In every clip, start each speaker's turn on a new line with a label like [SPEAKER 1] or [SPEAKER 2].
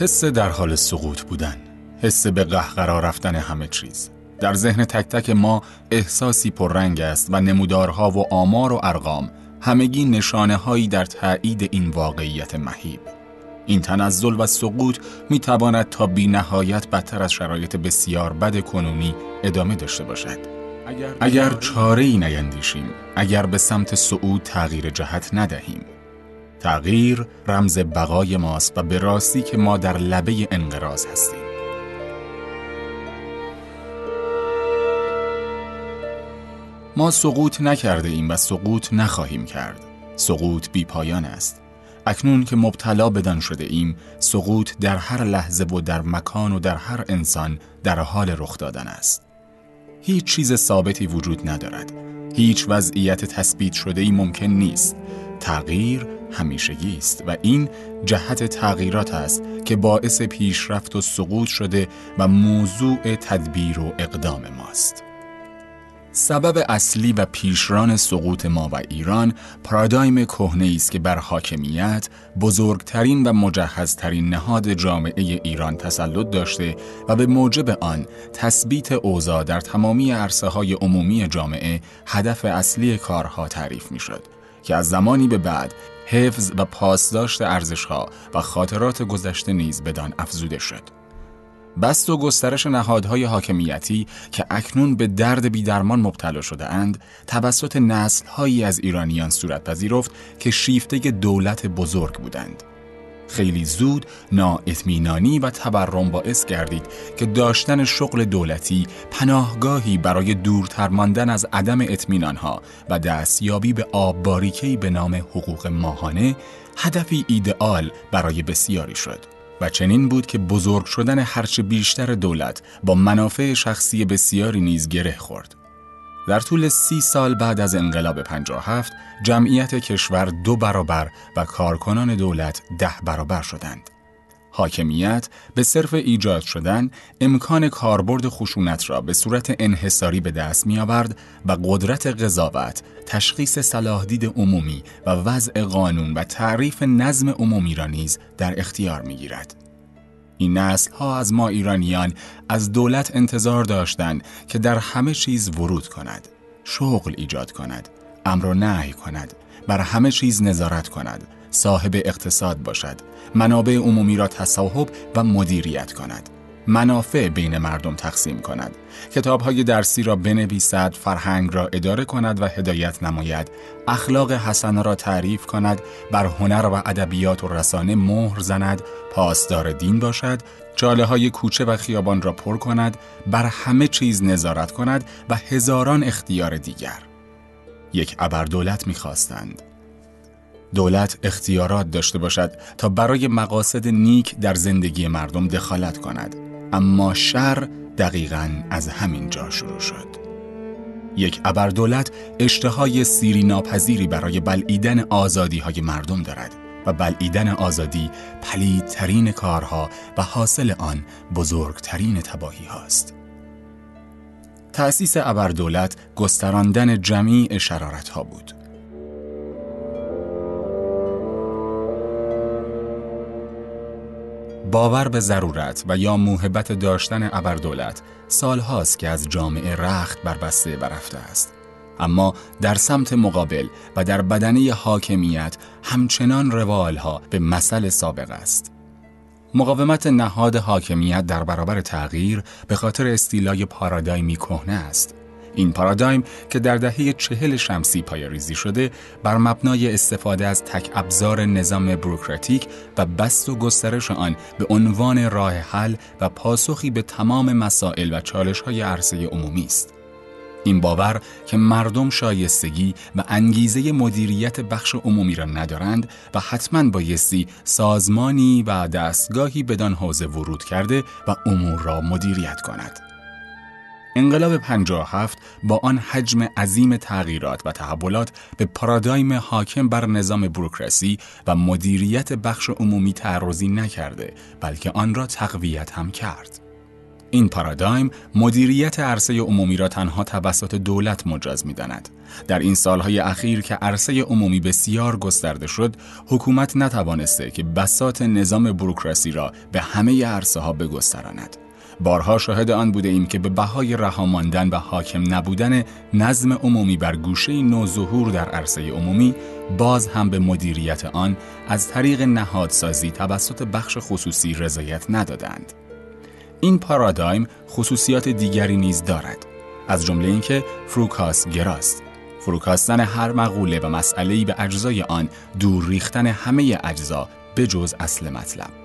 [SPEAKER 1] حس در حال سقوط بودن حس به قهقرا رفتن همه چیز. در ذهن تک تک ما احساسی پررنگ است و نمودارها و آمار و ارقام همگی نشانه هایی در تایید این واقعیت مهیب. این تنزل و سقوط می تواند تا بی نهایت بدتر از شرایط بسیار بد کنونی ادامه داشته باشد. اگر, اگر چاره ای نیندیشیم اگر به سمت صعود تغییر جهت ندهیم تغییر رمز بقای ماست و به راستی که ما در لبه انقراض هستیم. ما سقوط نکرده ایم و سقوط نخواهیم کرد. سقوط بی پایان است. اکنون که مبتلا بدان شده ایم سقوط در هر لحظه و در مکان و در هر انسان در حال رخ دادن است. هیچ چیز ثابتی وجود ندارد. هیچ وضعیت تثبیت شده ای ممکن نیست. تغییر همیشگی است و این جهت تغییرات است که باعث پیشرفت و سقوط شده و موضوع تدبیر و اقدام ماست. سبب اصلی و پیشران سقوط ما و ایران پارادایم کهنه است که بر حاکمیت بزرگترین و مجهزترین نهاد جامعه ایران تسلط داشته و به موجب آن تثبیت اوضاع در تمامی عرصه های عمومی جامعه هدف اصلی کارها تعریف می شد که از زمانی به بعد حفظ و پاسداشت ارزشها و خاطرات گذشته نیز بدان افزوده شد. بست و گسترش نهادهای حاکمیتی که اکنون به درد بیدرمان مبتلا شده اند توسط نسلهایی از ایرانیان صورت پذیرفت که شیفته دولت بزرگ بودند. خیلی زود نااطمینانی و تورم باعث گردید که داشتن شغل دولتی پناهگاهی برای دورتر ماندن از عدم اطمینانها و دستیابی به آب باریکی به نام حقوق ماهانه هدفی ایدئال برای بسیاری شد. و چنین بود که بزرگ شدن هرچه بیشتر دولت با منافع شخصی بسیاری نیز گره خورد. در طول سی سال بعد از انقلاب 57 جمعیت کشور دو برابر و کارکنان دولت ده برابر شدند. حاکمیت به صرف ایجاد شدن امکان کاربرد خشونت را به صورت انحصاری به دست می آورد و قدرت قضاوت، تشخیص صلاحدید عمومی و وضع قانون و تعریف نظم عمومی را نیز در اختیار می گیرد. این نسل ها از ما ایرانیان از دولت انتظار داشتند که در همه چیز ورود کند، شغل ایجاد کند، امر و نهی کند، بر همه چیز نظارت کند، صاحب اقتصاد باشد منابع عمومی را تصاحب و مدیریت کند. منافع بین مردم تقسیم کند. کتاب های درسی را بنویسد فرهنگ را اداره کند و هدایت نماید. اخلاق حسنه را تعریف کند بر هنر و ادبیات و رسانه مهر زند پاسدار دین باشد جاله های کوچه و خیابان را پر کند بر همه چیز نظارت کند و هزاران اختیار دیگر. یک ابردولت می‌خواستند. دولت اختیارات داشته باشد تا برای مقاصد نیک در زندگی مردم دخالت کند. اما شر دقیقا از همین جا شروع شد یک ابردولت اشتهای سیری ناپذیری برای بلعیدن آزادی های مردم دارد و بلعیدن آزادی پلیدترین کارها و حاصل آن بزرگترین تباهی هاست. تأسیس ابردولت گستراندن جمیع شرارت ها بود. باور به ضرورت و یا موهبت داشتن ابردولت سالهاست که از جامعه رخت بر بسته برفته است. اما در سمت مقابل و در بدنه حاکمیت همچنان روالها به مسئله سابق است. مقاومت نهاد حاکمیت در برابر تغییر به خاطر استیلای پارادایمی کهنه است. این پارادایم که در دهه چهل شمسی ریزی شده بر مبنای استفاده از تک ابزار نظام بروکراتیک و بست و گسترش آن به عنوان راه حل و پاسخی به تمام مسائل و چالش های عرصه عمومی است. این باور که مردم شایستگی و انگیزه مدیریت بخش عمومی را ندارند و حتما بایستی سازمانی و دستگاهی بدان حوزه ورود کرده و امور را مدیریت کند. انقلاب 57 با آن حجم عظیم تغییرات و تحولات به پارادایم حاکم بر نظام بروکراسی و مدیریت بخش عمومی تعرضی نکرده بلکه آن را تقویت هم کرد. این پارادایم مدیریت عرصه عمومی را تنها توسط دولت مجاز می داند. در این سالهای اخیر که عرصه عمومی بسیار گسترده شد، حکومت نتوانسته که بسات نظام بروکراسی را به همه عرصه ها بگستراند. بارها شاهد آن بوده ایم که به بهای رها ماندن و حاکم نبودن نظم عمومی بر گوشه نوظهور در عرصه عمومی باز هم به مدیریت آن از طریق نهادسازی توسط بخش خصوصی رضایت ندادند. این پارادایم خصوصیات دیگری نیز دارد از جمله اینکه فروکاس گراست فروکاستن هر مقوله و مسئله‌ای به اجزای آن دور ریختن همه اجزا به جز اصل مطلب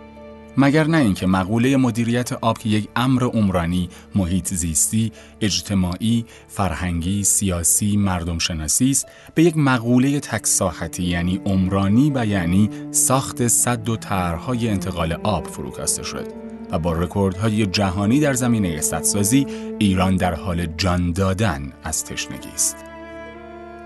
[SPEAKER 1] مگر نه اینکه مقوله مدیریت آب که یک امر عمرانی، محیط زیستی، اجتماعی، فرهنگی، سیاسی، مردم شناسی است به یک مقوله تکساحتی یعنی عمرانی و یعنی ساخت صد و طرحهای انتقال آب فروکاسته شد. و با رکوردهای جهانی در زمینه سدسازی ایران در حال جان دادن از تشنگی است.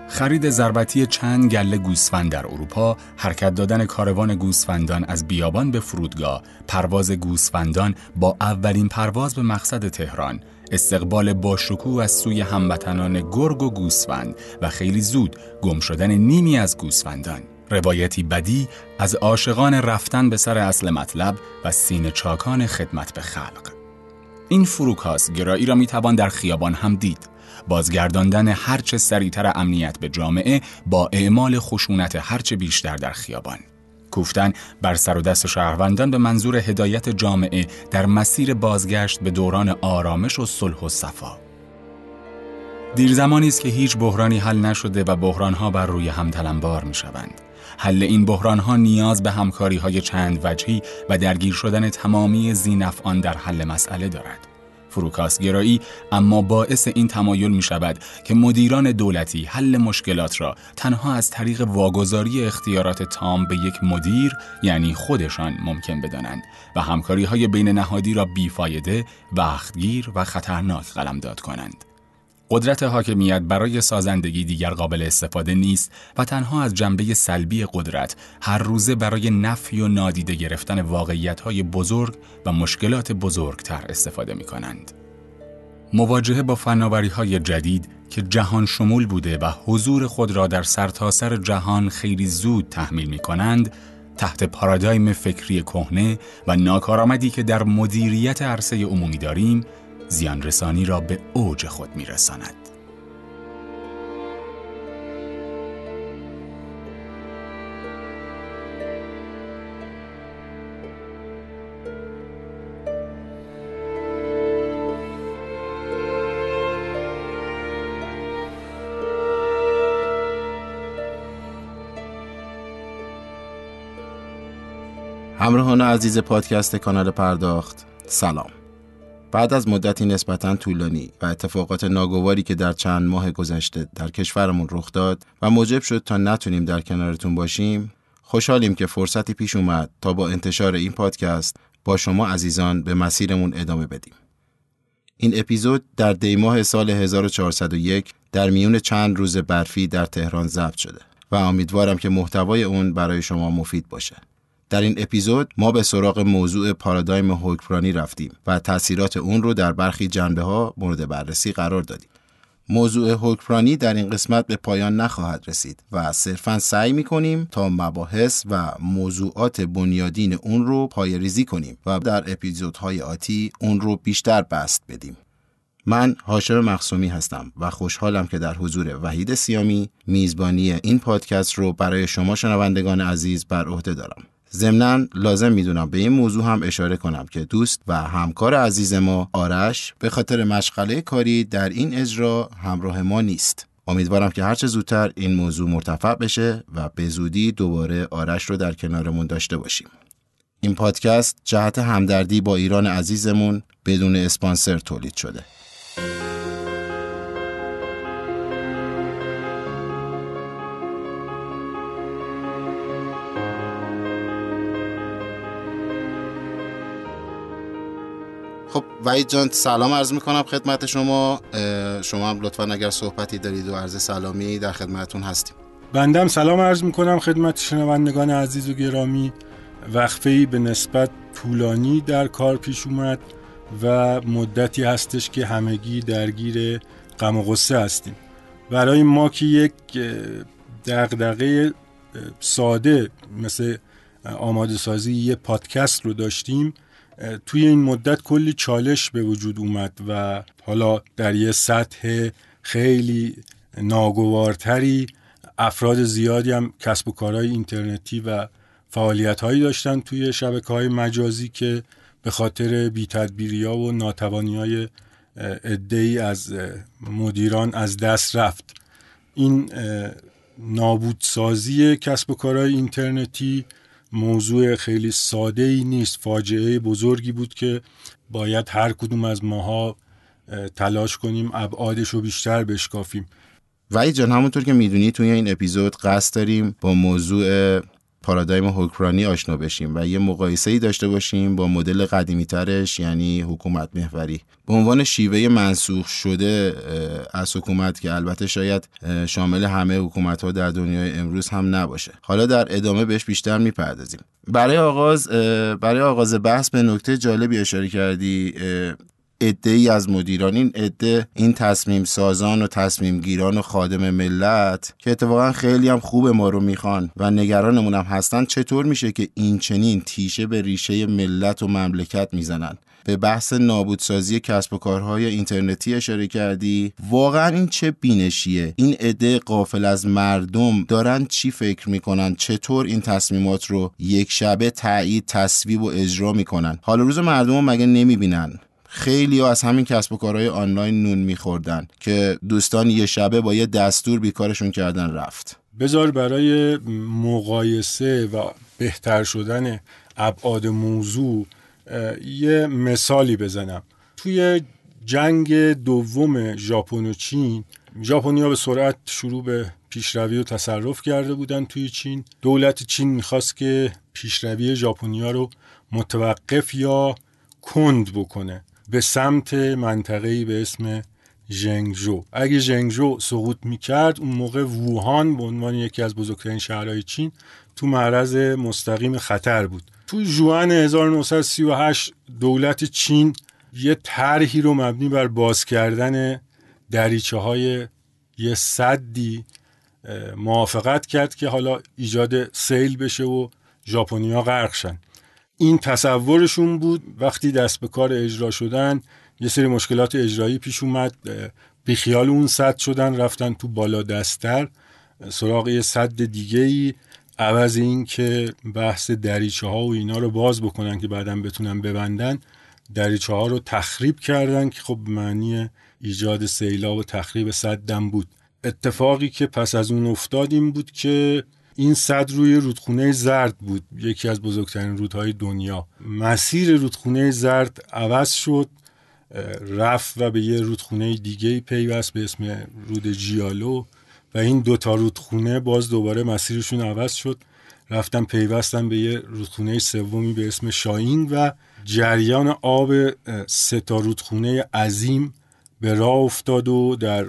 [SPEAKER 1] خرید ضربتی چند گله گوسفند در اروپا، حرکت دادن کاروان گوسفندان از بیابان به فرودگاه، پرواز گوسفندان با اولین پرواز به مقصد تهران، استقبال با شکوه از سوی هموطنان گرگ و گوسفند و خیلی زود گم شدن نیمی از گوسفندان. روایتی بدی از عاشقان رفتن به سر اصل مطلب و سین چاکان خدمت به خلق. این فروکاس گرایی را می‌توان در خیابان هم دید. بازگرداندن هرچه سریعتر امنیت به جامعه با اعمال خشونت هرچه بیشتر در خیابان کوفتن بر سر و دست شهروندان به منظور هدایت جامعه در مسیر بازگشت به دوران آرامش و صلح و صفا دیر زمانی است که هیچ بحرانی حل نشده و بحرانها بر روی هم تلمبار می شوند. حل این بحران ها نیاز به همکاری های چند وجهی و درگیر شدن تمامی زینفعان در حل مسئله دارد. فروکاسگرایی اما باعث این تمایل می شود که مدیران دولتی حل مشکلات را تنها از طریق واگذاری اختیارات تام به یک مدیر یعنی خودشان ممکن بدانند و همکاری های بین نهادی را بیفایده، وقتگیر و خطرناک قلمداد کنند. قدرت حاکمیت برای سازندگی دیگر قابل استفاده نیست و تنها از جنبه سلبی قدرت هر روزه برای نفی و نادیده گرفتن واقعیت بزرگ و مشکلات بزرگتر استفاده می کنند. مواجهه با فناوری های جدید که جهان شمول بوده و حضور خود را در سرتاسر سر جهان خیلی زود تحمیل می کنند، تحت پارادایم فکری کهنه و ناکارآمدی که در مدیریت عرصه عمومی داریم زیان رسانی را به اوج خود می رساند.
[SPEAKER 2] همراهان عزیز پادکست کانال پرداخت سلام بعد از مدتی نسبتا طولانی و اتفاقات ناگواری که در چند ماه گذشته در کشورمون رخ داد و موجب شد تا نتونیم در کنارتون باشیم خوشحالیم که فرصتی پیش اومد تا با انتشار این پادکست با شما عزیزان به مسیرمون ادامه بدیم. این اپیزود در دیماه سال 1401 در میون چند روز برفی در تهران ضبط شده و امیدوارم که محتوای اون برای شما مفید باشه. در این اپیزود ما به سراغ موضوع پارادایم حکمرانی رفتیم و تاثیرات اون رو در برخی جنبه ها مورد بررسی قرار دادیم. موضوع حکمرانی در این قسمت به پایان نخواهد رسید و صرفا سعی می کنیم تا مباحث و موضوعات بنیادین اون رو پایریزی کنیم و در اپیزودهای آتی اون رو بیشتر بست بدیم. من هاشم مقسومی هستم و خوشحالم که در حضور وحید سیامی میزبانی این پادکست رو برای شما شنوندگان عزیز بر عهده دارم. ضمنا لازم می‌دونم به این موضوع هم اشاره کنم که دوست و همکار عزیز ما آرش به خاطر مشغله کاری در این اجرا همراه ما نیست. امیدوارم که هرچه زودتر این موضوع مرتفع بشه و به زودی دوباره آرش رو در کنارمون داشته باشیم. این پادکست جهت همدردی با ایران عزیزمون بدون اسپانسر تولید شده. وحید جان سلام عرض می‌کنم خدمت شما. شما هم لطفا اگر صحبتی دارید و عرض سلامی در خدمتون هستیم.
[SPEAKER 3] بندم سلام عرض می‌کنم خدمت شنوندگان عزیز و گرامی. وقفه به نسبت طولانی در کار پیش اومد و مدتی هستش که همگی درگیر غم و غصه هستیم. برای ما که یک دغدغه ساده مثل آماده سازی یه پادکست رو داشتیم توی این مدت کلی چالش به وجود اومد و حالا در یه سطح خیلی ناگوارتری افراد زیادی هم کسب و کارهای اینترنتی و فعالیت هایی داشتن توی شبکه های مجازی که به خاطر بیتدبیری ها و ناتوانی های ای از مدیران از دست رفت. این نابودسازی کسب و کارهای اینترنتی موضوع خیلی ساده ای نیست فاجعه بزرگی بود که باید هر کدوم از ماها تلاش کنیم ابعادش رو بیشتر بشکافیم.
[SPEAKER 2] وحید جان همونطور که می‌دونی توی این اپیزود قصد داریم با موضوع پارادایم حکمرانی آشنا بشیم و یه مقایسه ای داشته باشیم با مدل قدیمی ترش یعنی حکومت محوری. به عنوان شیوه منسوخ شده از حکومت که البته شاید شامل همه حکومت ها در دنیای امروز هم نباشه. حالا در ادامه بهش بیشتر می‌پردازیم. برای آغاز برای آغاز بحث به نکته جالبی اشاره کردی عده از مدیران این عده این تصمیم سازان و تصمیم گیران و خادم ملت که اتفاقا خیلی هم خوب ما رو می‌خوان و نگرانمون هم هستن چطور میشه که این چنین تیشه به ریشه ملت و مملکت می‌زنن؟ به بحث نابودسازی کسب و کارهای اینترنتی اشاره کردی؟ واقعا این چه بینشیه؟ این عده قافل از مردم دارن چی فکر می‌کنن؟ چطور این تصمیمات رو یک شبه تایید تصویب و اجرا می‌کنن؟ حال روز مردم مگه نمی‌بینن؟ خیلی ها از همین کسب و کارهای آنلاین نون میخوردن که دوستان یه شبه با یه دستور بیکارشون کردن رفت.
[SPEAKER 3] بذار برای مقایسه و بهتر شدن ابعاد موضوع یه مثالی بزنم. توی جنگ دوم ژاپن و چین ژاپنیا به سرعت شروع به پیشروی و تصرف کرده بودن توی چین. دولت چین می‌خواست که پیشروی ژاپنیا رو متوقف یا کند بکنه. به سمت منطقه‌ای به اسم ژنگژو اگه ژنگژو سقوط می‌کرد اون موقع ووهان به عنوان یکی از بزرگترین شهرهای چین تو معرض مستقیم خطر بود. تو جوان 1938 دولت چین یه طرحی رو مبنی بر باز کردن دریچه های یه صدی موافقت کرد که حالا ایجاد سیل بشه و ژاپنیا غرق شن. این تصورشون بود. وقتی دست به کار اجرا شدن یه سری مشکلات اجرایی پیش اومد. بیخیال اون صد شدن رفتن تو بالا دستر سراغ یه صد دیگه ای عوض این که بحث دریچه ها و اینا رو باز بکنن که بعدا بتونن ببندن. دریچه ها رو تخریب کردن که خب معنی ایجاد سیلاب و تخریب صدم بود. اتفاقی که پس از اون افتاد این بود که این صد روی رودخونه زرد بود یکی از بزرگترین رودهای دنیا. مسیر رودخونه زرد عوض شد رفت و به یه رودخونه دیگه پیوست به اسم رود جیالو و این دوتا رودخونه باز دوباره مسیرشون عوض شد. رفتن پیوستن به یه رودخونه سومی به اسم شاین و جریان آب سه تا رودخونه عظیم به راه افتاد و در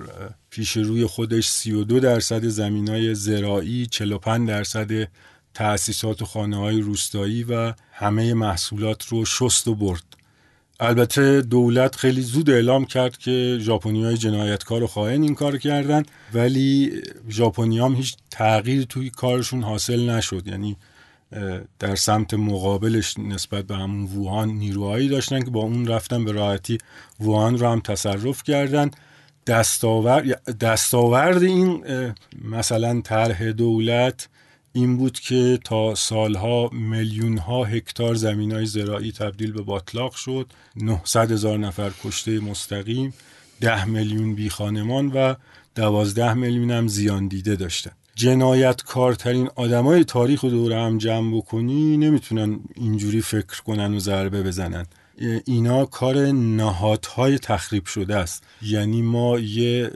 [SPEAKER 3] پیش روی خودش 32 درصد زمین های زراعی 45 درصد تأسیسات و خانه های روستایی و همه محصولات رو شست و برد. البته دولت خیلی زود اعلام کرد که ژاپنی های جنایتکار و خائن این کار کردن ولی ژاپنی هم هیچ تغییر توی کارشون حاصل نشد. یعنی در سمت مقابلش نسبت به همون ووهان نیروهایی داشتن که با اون رفتن به راحتی ووهان رو هم تصرف کردن. دستاورد, دستاورد این مثلا طرح دولت این بود که تا سالها میلیون ها هکتار زمین های زراعی تبدیل به باطلاق شد 900 هزار نفر کشته مستقیم 10 میلیون بی خانمان و 12 میلیون هم زیان دیده داشتن. جنایتکارترین آدمای تاریخ و دوره هم جمع بکنی نمی‌تونن اینجوری فکر کنن و ضربه بزنن. اینا کار نهادهای تخریب شده است. یعنی ما یه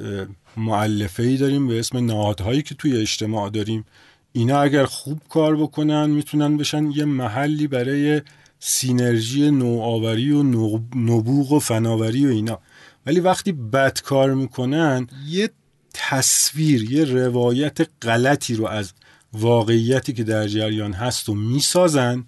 [SPEAKER 3] معلفه ای داریم به اسم نهادهایی که توی اجتماع داریم. اینا اگر خوب کار بکنن می‌تونن بشن یه محلی برای سینرژی نوآوری و نبوغ و فناوری و اینا. ولی وقتی بد کار می‌کنن یه تصویر یه روایت غلطی رو از واقعیتی که در جریان هست و می‌سازن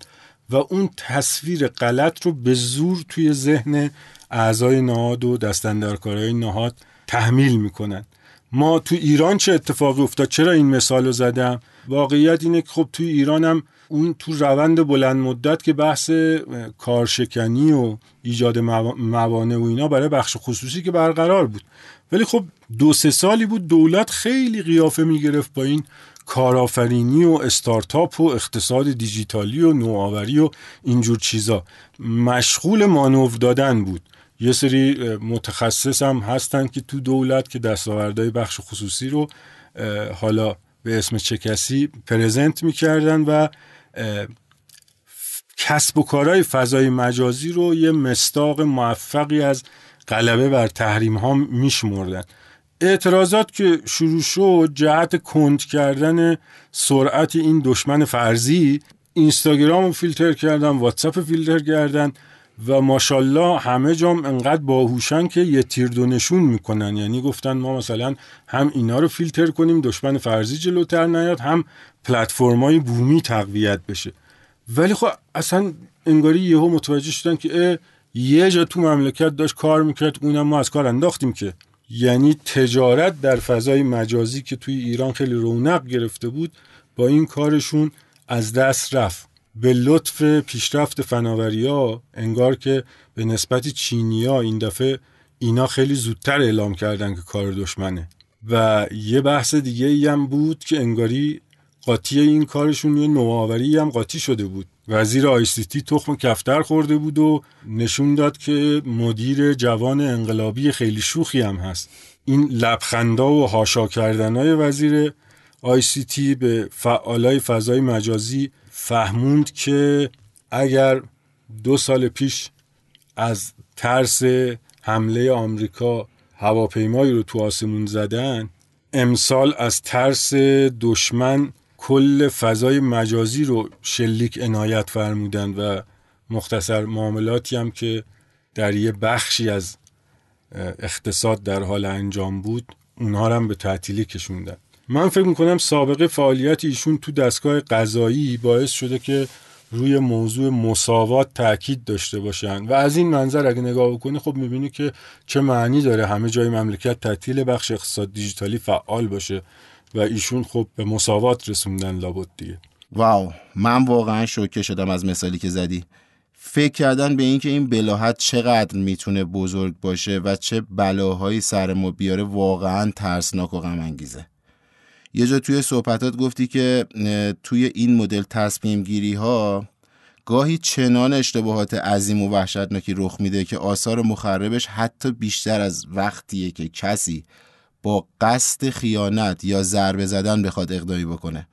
[SPEAKER 3] و اون تصویر غلط رو به زور توی ذهن اعضای نهاد و دستندرکارهای نهاد تحمیل می‌کنن. ما تو ایران چه اتفاقی افتاد؟ چرا این مثال رو زدم؟ واقعیت اینه که خب تو ایران هم اون تو روند بلند مدت که بحث کارشکنی و ایجاد موانع و اینا برای بخش خصوصی که برقرار بود. ولی خب دو سه سالی بود دولت خیلی قیافه می‌گرفت با این کارآفرینی و استارتاپ و اقتصاد دیجیتالی و نوآوری و اینجور چیزا. مشغول مانور دادن بود. یه سری متخصص هم هستن که تو دولت که دستاوردهای بخش خصوصی رو حالا به اسم چه کسی پرزنت می‌کردن و کسب و کارهای فضای مجازی رو یه مستاق موفقی از غلبه بر تحریم ها میشمردن. اعتراضات که شروع شد جهت کند کردن سرعت این دشمن فرضی اینستاگرام رو فیلتر کردن واتساپ فیلتر کردن و ماشاءالله همه جام انقدر باهوشن که یه تیر دو نشون می‌کنن. یعنی گفتن ما مثلا هم اینا رو فیلتر کنیم دشمن فرضی جلوتر نیاد هم پلتفرمای بومی تقویت بشه. ولی خب اصلا انگاری یهو متوجه شدن که یه جا تو مملکت داشت کار می‌کرد اونم ما از کار انداختیم که. یعنی تجارت در فضای مجازی که توی ایران خیلی رونق گرفته بود با این کارشون از دست رفت. به لطف پیشرفت فناوری ها انگار که به نسبت چینیا این دفعه اینا خیلی زودتر اعلام کردن که کار دشمنه. و یه بحث دیگه ای هم بود که انگاری قاطی این کارشون یه نوآوری هم قاطی شده بود. وزیر آیسیتی تخم کفتر خورده بود و نشون داد که مدیر جوان انقلابی خیلی شوخی هم هست. این لبخندا و هاشا کردنهای وزیر آیسیتی به فعالای فضای مجازی فهموند که اگر دو سال پیش از ترس حمله آمریکا هواپیمایی رو تو آسمون زدن امسال از ترس دشمن کل فضای مجازی رو شلیک عنایت فرمودن و مختصر معاملاتی هم که در یه بخشی از اقتصاد در حال انجام بود اونها هم به تعطیلی کشوندن. من فکر می‌کنم سابقه فعالیت ایشون تو دستگاه قضایی باعث شده که روی موضوع مساوات تاکید داشته باشن. و از این منظر اگه نگاه بکنی خب می‌بینی که چه معنی داره همه جای مملکت تعطیل بخش اقتصاد دیجیتالی فعال باشه. و ایشون خب به مساوات رسوندن لابد دیگه.
[SPEAKER 2] واو من واقعا شوکه شدم از مثالی که زدی. فکر کردن به اینکه این بلاحت چقدر می‌تونه بزرگ باشه و چه بلاهایی سر ما بیاره واقعا ترسناک و غم انگیزه یه جا توی صحبتات گفتی که توی این مدل تصمیم گیری ها گاهی چنان اشتباهات عظیم و وحشتناکی رخ میده که آثار مخربش حتی بیشتر از وقتیه که کسی با قصد خیانت یا ضربه زدن بخواد اقدامی بکنه.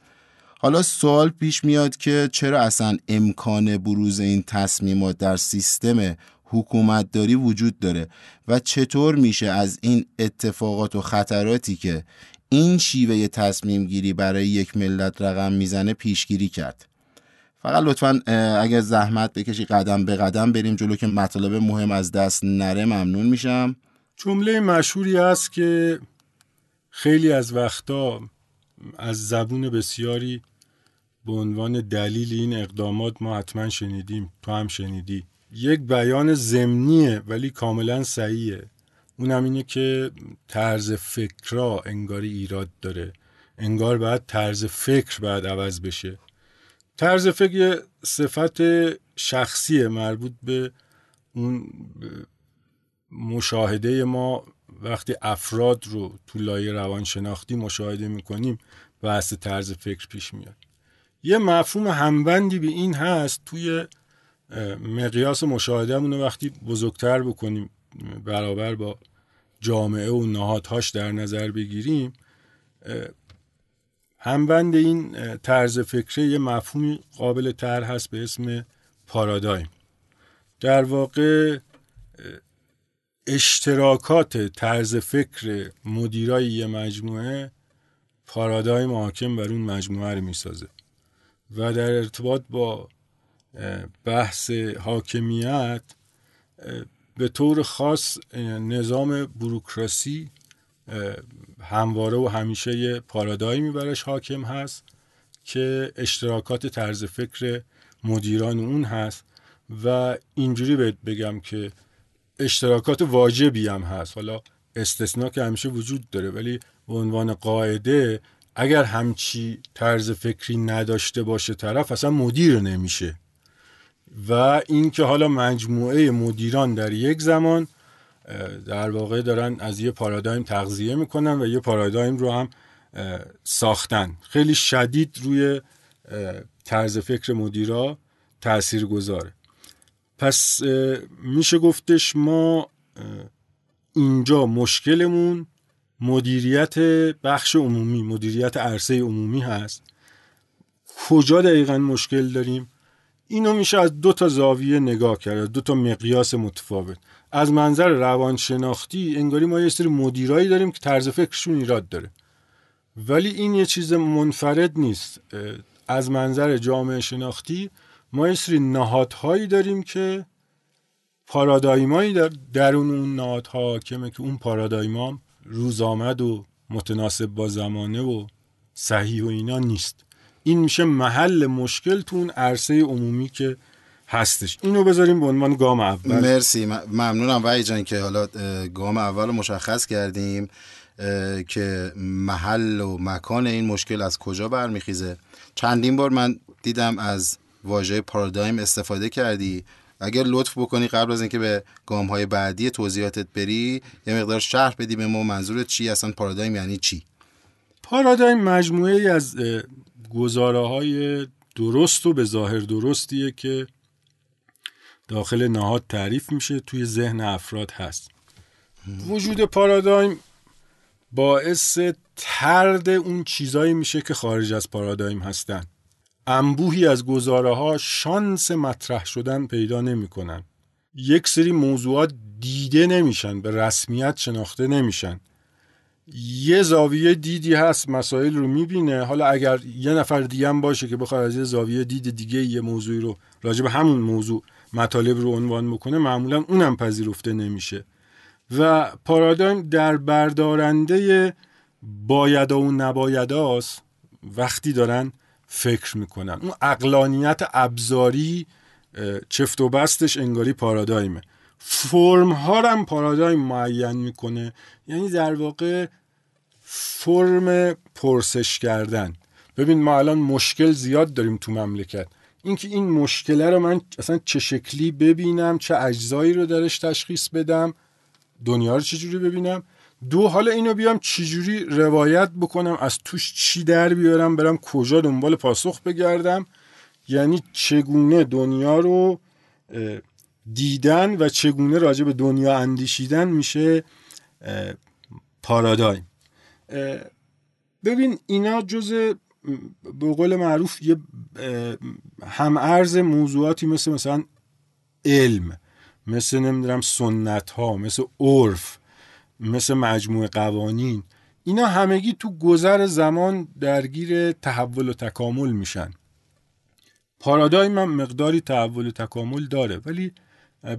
[SPEAKER 2] حالا سوال پیش میاد که چرا اصلا امکان بروز این تصمیمات در سیستم حکومتداری وجود داره و چطور میشه از این اتفاقات و خطراتی که این شیوه تصمیم گیری برای یک ملت رقم می‌زنه پیشگیری کرد؟ فقط لطفا اگر زحمت بکشی قدم به قدم بریم جلو که مطالب مهم از دست نره ممنون میشم.
[SPEAKER 3] جمله مشهوری هست که خیلی از وقتا از زبون بسیاری به عنوان دلیل این اقدامات ما حتما شنیدیم تو هم شنیدی. یک بیان زمینیه ولی کاملا صحیحه. اونم اینه که طرز فکرا انگاری ایراد داره. انگار باید طرز فکر باید عوض بشه. طرز فکر یه صفت شخصی مربوط به اون مشاهده ما وقتی افراد رو تو لایه روانشناختی مشاهده می‌کنیم بحث طرز فکر پیش میاد. یه مفهوم همبندی به این هست توی مقیاس مشاهده وقتی بزرگتر بکنیم برابر با جامعه و نهادهاش در نظر بگیریم همبند این طرز فکره یه مفهومی قابل تر هست به اسم پارادایم. در واقع اشتراکات طرز فکر مدیرای یه مجموعه پارادایم حاکم بر اون مجموعه رو می‌سازه و در ارتباط با بحث حاکمیت به طور خاص نظام بروکراسی همواره و همیشه یه پارادایمی برش حاکم هست که اشتراکات طرز فکر مدیران اون هست و اینجوری بهت بگم که اشتراکات واجبی هم هست. حالا استثنا که همیشه وجود داره ولی به عنوان قاعده اگر همچی طرز فکری نداشته باشه طرف اصلا مدیر نمیشه. و اینکه حالا مجموعه مدیران در یک زمان در واقع دارن از یه پارادایم تغذیه می‌کنن و یه پارادایم رو هم ساختن. خیلی شدید روی طرز فکر مدیرا تأثیر گذاره پس میشه گفتش ما اینجا مشکلمون مدیریت بخش عمومی مدیریت عرصه عمومی هست. کجا دقیقا مشکل داریم؟ اینو میشه از دو تا زاویه نگاه کرد دو تا مقیاس متفاوت. از منظر روانشناختی انگاری ما یه سری مدیرایی داریم که طرز فکرشون ایراد داره. ولی این یه چیز منفرد نیست. از منظر جامعه شناختی ما یه سری نهادهایی داریم که پارادایمایی در درون اون نهادها حاکمه که اون پارادایما روز آمد و متناسب با زمانه و صحیح و اینا نیست. این میشه محل مشکل تو اون عرصه عمومی که هستش. اینو بذاریم به عنوان گام اول.
[SPEAKER 2] مرسی. ممنونم وای جان که حالا گام اول رو مشخص کردیم که محل و مکان این مشکل از کجا برمیخیزه. چندین بار من دیدم از واژه پارادایم استفاده کردی؟ اگر لطف بکنی قبل از اینکه به گام های بعدی توضیحاتت بری یه مقدار شرح بدی به ما منظورت چی اصلا پارادایم یعنی چی؟
[SPEAKER 3] پارادایم مجموعه ای از گزاره های درست و به ظاهر درستیه که داخل نهاد تعریف میشه توی ذهن افراد هست. وجود پارادایم باعث ترد اون چیزایی میشه که خارج از پارادایم هستن. انبوهی از گزاره ها شانس مطرح شدن پیدا نمی‌کنن. یک سری موضوعات دیده نمیشن به رسمیت شناخته نمیشن. یه زاویه دیدی هست مسائل رو می‌بینه. حالا اگر یه نفر دیگه هم باشه که بخواد از یه زاویه دید دیگه یه موضوعی رو راجع به همون موضوع مطالب رو عنوان بکنه معمولا اونم پذیرفته نمیشه. و پارادایم در بردارنده باید و نباید هست وقتی دارن فکر می‌کنن اون اقلانیت ابزاری چفت و بستش انگاری پارادایمه. فرم ها هم پارادایم معین می‌کنه. یعنی در واقع فرم پرسش کردن. ببین ما الان مشکل زیاد داریم تو مملکت. اینکه این مشکله رو من اصلا چه شکلی ببینم چه اجزایی رو درش تشخیص بدم دنیا رو چجوری ببینم؟ دو حالا اینو بیام چجوری روایت بکنم از توش چی در بیارم برم کجا دنبال پاسخ بگردم. یعنی چگونه دنیا رو دیدن و چگونه راجع به دنیا اندیشیدن میشه پارادایم. ببین اینا جز به قول معروف یه هم ارز موضوعاتی مثل مثلا علم مثل نمی‌دونم سنت ها مثل عرف. مثل مجموعه قوانین اینا همگی تو گذر زمان درگیر تحول و تکامل میشن. پارادایم هم مقداری تحول و تکامل داره ولی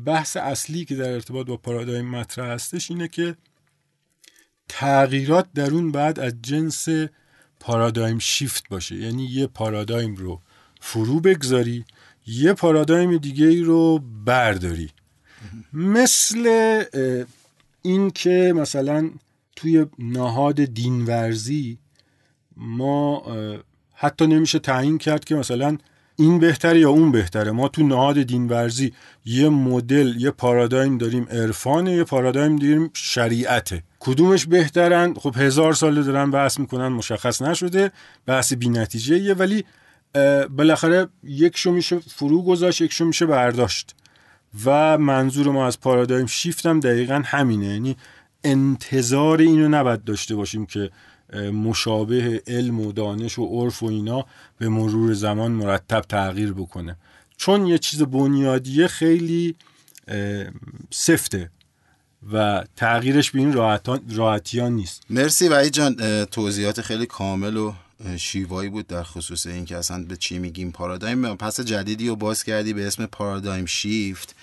[SPEAKER 3] بحث اصلی که در ارتباط با پارادایم مطرح هستش اینه که تغییرات در اون بعد از جنس پارادایم شیفت باشه. یعنی یه پارادایم رو فرو بگذاری یه پارادایم دیگه ای رو برداری. مثل این که مثلا توی نهاد دینورزی ما حتی نمیشه تعیین کرد که مثلا این بهتره یا اون بهتره. ما تو نهاد دینورزی یه مدل یه پارادایم داریم عرفانه یه پارادایم داریم شریعته. کدومش بهترن؟ خب هزار ساله دارن بحث می‌کنن مشخص نشده بحث بی نتیجه یه ولی بالاخره یکشو میشه فرو گذاشت یکشو میشه برداشت. و منظور ما از پارادایم شیفت هم دقیقا همینه. یعنی انتظار اینو نباید داشته باشیم که مشابه علم و دانش و عرف و اینا به مرور زمان مرتب تغییر بکنه. چون یه چیز بنیادیه خیلی سفته و تغییرش به این راحتی ها نیست.
[SPEAKER 2] مرسی وحید جان توضیحات خیلی کامل و شیوایی بود در خصوص این که اصلا به چی میگیم پارادایم. پس جدیدی رو باز کردی به اسم پارادایم شیفت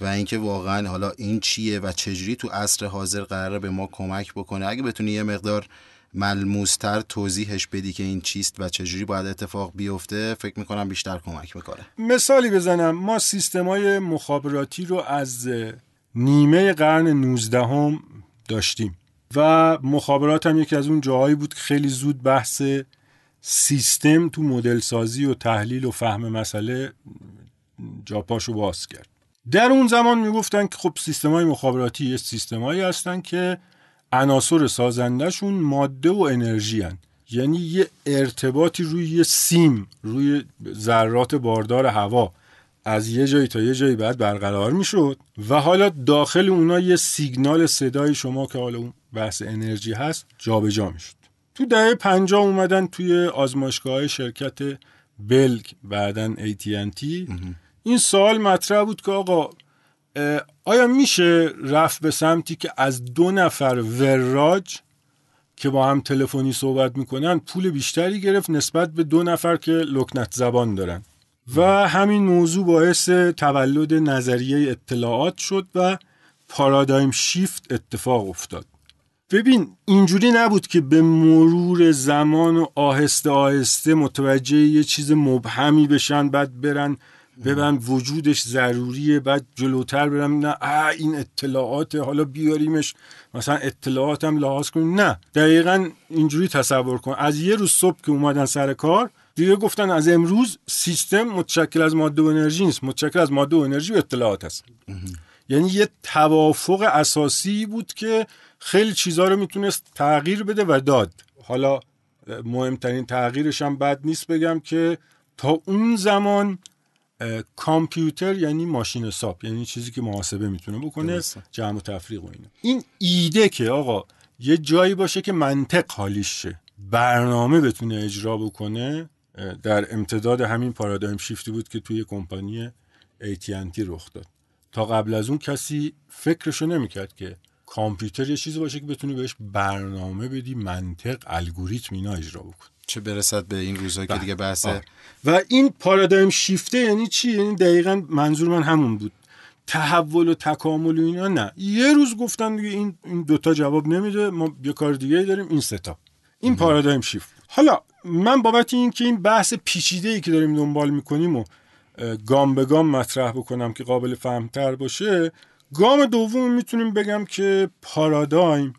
[SPEAKER 2] و اینکه واقعا حالا این چیه و چجوری تو عصر حاضر قراره به ما کمک بکنه. اگه بتونی یه مقدار ملموستر توضیحش بدی که این چیست و چجوری باید اتفاق بیفته فکر می‌کنم بیشتر کمک می‌کنه.
[SPEAKER 3] مثالی بزنم. ما سیستمای مخابراتی رو از نیمه قرن 19 هم داشتیم. و مخابرات هم یکی از اون جاهایی بود که خیلی زود بحث سیستم تو مدل سازی و تحلیل و فهم مسئله جاپاشو باز کرد در اون زمان می‌گفتن که خب سیستم های مخابراتی یه سیستم هایی هستن که عناصر سازندهشون ماده و انرژی هن. یعنی یه ارتباطی روی یه سیم روی ذرات باردار هوا از یه جایی تا یه جایی بعد برقرار می‌شد و حالا داخل اونا یه سیگنال صدای شما که حالا اون بحث انرژی هست جابجا جا می‌شد. تو دهه پنجاه اومدن توی آزمایشگاه شرکت بلگ بعدا AT&T این سوال مطرح بود که آقا آیا میشه رفت به سمتی که از دو نفر وراج که با هم تلفنی صحبت می‌کنن پول بیشتری گرفت نسبت به دو نفر که لکنت زبان دارن؟ و همین موضوع باعث تولد نظریه اطلاعات شد و پارادایم شیفت اتفاق افتاد. ببین اینجوری نبود که به مرور زمان و آهسته آهسته متوجه یه چیز مبهمی بشن بعد برن ببن وجودش ضروریه بعد جلوتر برم نه این اطلاعات حالا بیاریمش مثلا اطلاعات هم لحاظ کنیم. نه دقیقا اینجوری تصور کن. از یه روز صبح که اومدن سر کار دیگه گفتن از امروز سیستم متشکل از ماده و انرژی نیست. متشکل از ماده و انرژی و اطلاعات هست یعنی یه توافق اساسی بود که خیلی چیزها رو می‌تونست تغییر بده و داد. حالا مهمترین تغییرش هم بد نیست بگم که تا اون زمان کامپیوتر یعنی ماشین حساب یعنی چیزی که محاسبه می‌تونه بکنه جمع و تفریق و اینه این ایده که آقا یه جایی باشه که منطق حالیش شه برنامه بتونه اجرا بکنه در امتداد همین پارادایم شیفتی بود که توی کمپانی AT&T رخ داد. تا قبل از اون کسی فکرشو نمی‌کرد که کامپیوتر یه چیزی باشه که بتونی بهش برنامه بدی منطق الگوریتم اینا اجرا بکن
[SPEAKER 2] چه برسد به این روزایی که بله. دیگه بحثه
[SPEAKER 3] و این پارادایم شیفته یعنی چی؟ یعنی دقیقا منظور من همون بود. تحول و تکامل و اینا نه. یه روز گفتن دیگه این این دوتا جواب نمیده ما یه کار دیگه داریم این ستا این پارادایم شیفت. حالا من بابت این که این بحث پیچیده ای که داریم دنبال می‌کنیم و گام به گام مطرح بکنم که قابل فهمتر باشه گام دوم می‌تونیم بگم که پارادایم.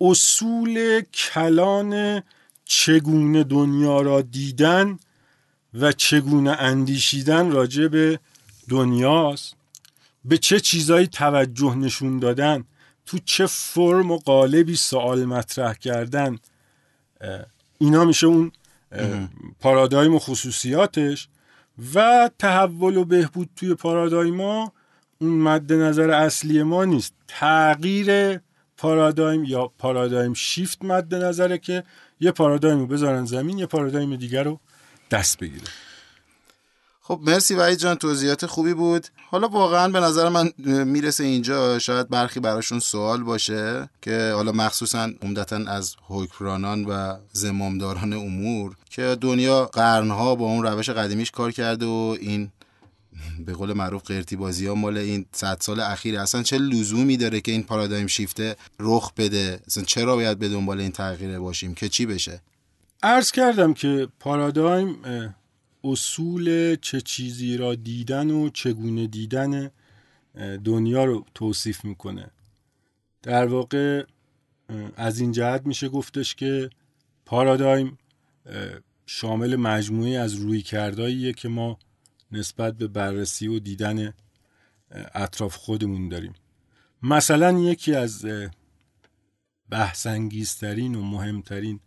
[SPEAKER 3] اصول کلان چگونه دنیا را دیدن و چگونه اندیشیدن راجع به دنیاست. به چه چیزایی توجه نشون دادن؟ تو چه فرم و قالبی سوال مطرح کردن؟ اینا میشه اون پارادایم و خصوصیاتش. و تحول و بهبود توی پارادایما اون مد نظر اصلی ما نیست. تغییر پارادایم یا پارادایم شیفت مد نظره که یه پارادایم رو بذارن زمین یه پارادایم دیگر رو دست بگیره.
[SPEAKER 2] خب مرسی وحید جان توضیحات خوبی بود. حالا واقعا به نظر من می‌رسه اینجا. شاید برخی براشون سوال باشه که حالا مخصوصا عمدتا از حکمرانان و زمامداران امور که دنیا قرنها با اون روش قدیمیش کار کرده و این به قول معروف قرتی بازی ها مال این صد سال اخیر اصلا چه لزومی داره که این پارادایم شیفته رخ بده؟ اصلا چرا باید به دنبال این تغییره باشیم؟ که چی بشه؟
[SPEAKER 3] عرض کردم که پارادایم اصول چه چیزی را دیدن و چگونه دیدن دنیا رو توصیف می‌کنه. در واقع از این جهت میشه گفتش که پارادایم شامل مجموعی از روی کردهاییه که ما نسبت به بررسی و دیدن اطراف خودمون داریم. مثلا یکی از بحثانگیزترین و مهمترین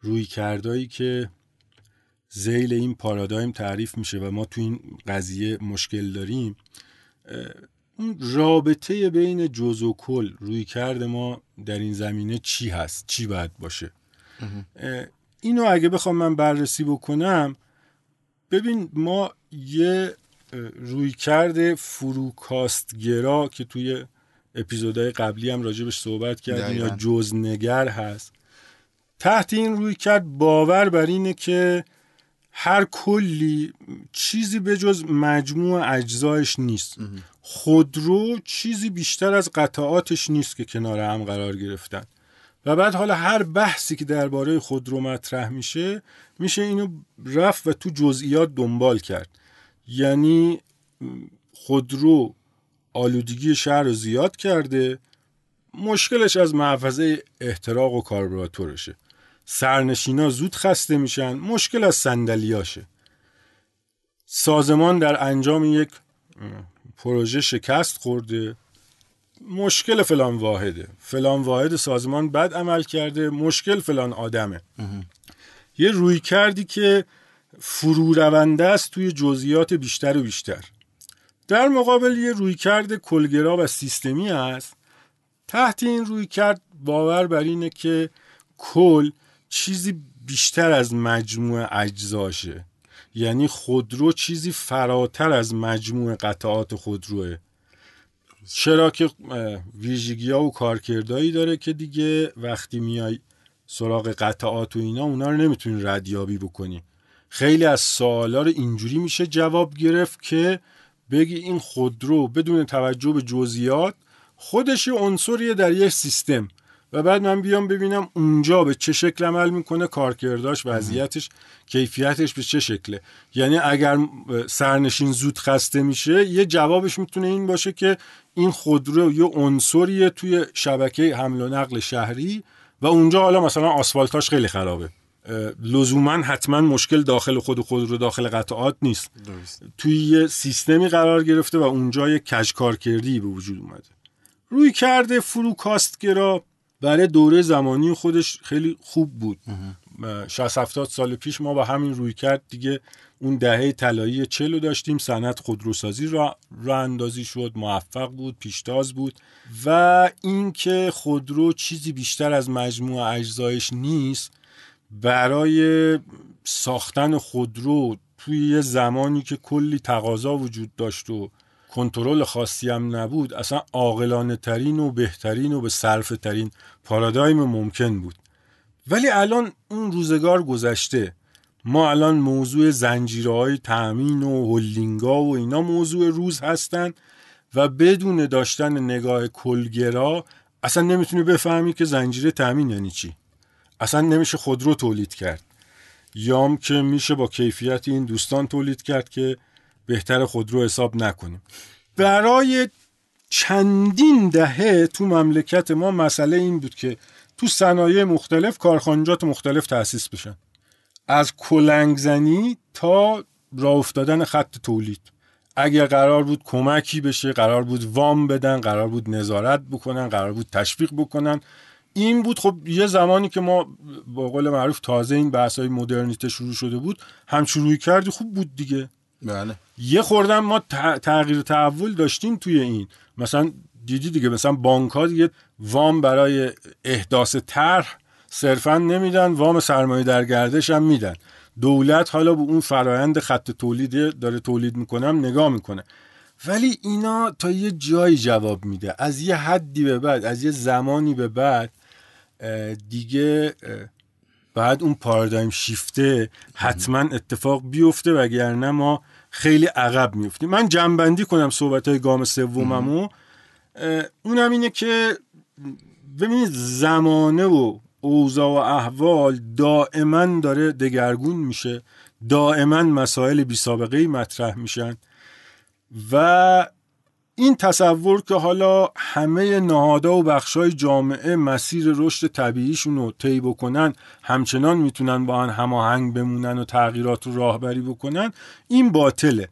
[SPEAKER 3] روی کردهایی که زیل این پارادایم تعریف میشه و ما تو این قضیه مشکل داریم اون رابطه بین جز و کل روی کرد ما در این زمینه چی هست؟ چی باید باشه؟ اینو اگه بخوام من بررسی بکنم ببین ما یه روی کرده فروکاستگرا که توی اپیزودهای قبلی هم راجبش صحبت کردیم یا جزنگر هست. تحت این روی کرد باور بر اینه که هر کلی چیزی به جز مجموع اجزایش نیست. خودرو چیزی بیشتر از قطعاتش نیست که کنار هم قرار گرفتن. و بعد حالا هر بحثی که درباره خودرو مطرح میشه میشه اینو رفت و تو جزئیات دنبال کرد. یعنی خودرو آلودگی شهر رو زیاد کرده مشکلش از محفظه احتراق و کاربراتورشه. سرنشینا زود خسته میشن مشکل از صندلیاشه. سازمان در انجام یک پروژه شکست خورده. مشکل فلان واحده. فلان واحد سازمان بد عمل کرده مشکل فلان آدمه. یه روی کردی که فرو رونده است توی جزئیات بیشتر و بیشتر. در مقابل یه روی کرد کلگرا و سیستمی است. تحت این روی کرد باور بر اینه که کل چیزی بیشتر از مجموع اجزاشه. یعنی خودرو چیزی فراتر از مجموع قطعات خودروه. چرا که ویژگی ها و کارکردهایی داره که دیگه وقتی میای سراغ قطعات و اینا اونا رو نمی‌تونی ردیابی بکنی. خیلی از سوالا رو اینجوری میشه جواب گرفت که بگی این خودرو بدون توجه به جزئیات خودش عنصریه در یک سیستم. و بعد من بیام ببینم اونجا به چه شکل عمل می‌کنه کارکرداش وضعیتش کیفیتش به چه شکله. یعنی اگر سرنشین زود خسته میشه یه جوابش می‌تونه این باشه که این خودرو یه عنصریه توی شبکه حمل و نقل شهری و اونجا حالا مثلا آسفالتاش خیلی خرابه. لزوما حتما مشکل داخل خود خود رو داخل قطعات نیست. توی یه سیستمی قرار گرفته و اونجا یه کج کردی به وجود اومده. روی کرده فروکاستگرا برای دوره زمانی خودش خیلی خوب بود. 60 70 سال پیش ما با همین روی کرد دیگه اون دهه طلایی چلو داشتیم. صنعت خودروسازی را را اندازی شد موفق بود پیشتاز بود و اینکه خودرو چیزی بیشتر از مجموع اجزایش نیست برای ساختن خودرو توی یه زمانی که کلی تقاضا وجود داشت و کنترل خاصی هم نبود اصلا عاقلانه ترین و بهترین و به صرف ترین پارادایم ممکن بود. ولی الان اون روزگار گذشته. ما الان موضوع زنجیرهای تأمین و هولینگا و اینا موضوع روز هستن و بدون داشتن نگاه کلگرا اصلا نمی‌تونی بفهمی که زنجیره تأمین یعنی چی. اصلا نمیشه خودرو تولید کرد. یام که میشه با کیفیت این دوستان تولید کرد که بهتر خودرو حساب نکنیم. برای چندین دهه تو مملکت ما مسئله این بود که تو صنایع مختلف کارخانجات مختلف تأسیس بشن. از کلنگزنی تا راه افتادن خط تولید. اگر قرار بود کمکی بشه قرار بود وام بدن قرار بود نظارت بکنن قرار بود تشویق بکنن. این بود خب یه زمانی که ما با قول معروف تازه این بحث های مدرنیته شروع شده بود. هم شروع کردی خوب بود دیگه.
[SPEAKER 2] بله.
[SPEAKER 3] یه خوردم ما تغییر تحول داشتیم توی این. مثلا دیدی دیگه مثلا بانک ها دیگه وام برای احداث طرح صرفا نمیدن وام سرمایه در گردش هم میدن. دولت حالا به اون فرایند خط تولید داره تولید می‌کنم نگاه می‌کنه. ولی اینا تا یه جایی جواب میده. از یه حدی به بعد از یه زمانی به بعد دیگه بعد اون پارادایم شیفته حتما اتفاق بیفته وگرنه ما خیلی عقب میفتیم من جنبندی کنم صحبت های گام سوممو. اونم اینه که ببینید زمانه و اوضاع و احوال دائما داره دگرگون میشه. دائما مسائل بی سابقه مطرح میشن. و این تصور که حالا همه نهادها و بخشای جامعه مسیر رشد طبیعیشون رو طی بکنن همچنان می‌تونن با هم هماهنگ بمونن و تغییرات رو راهبری بکنن این باطله.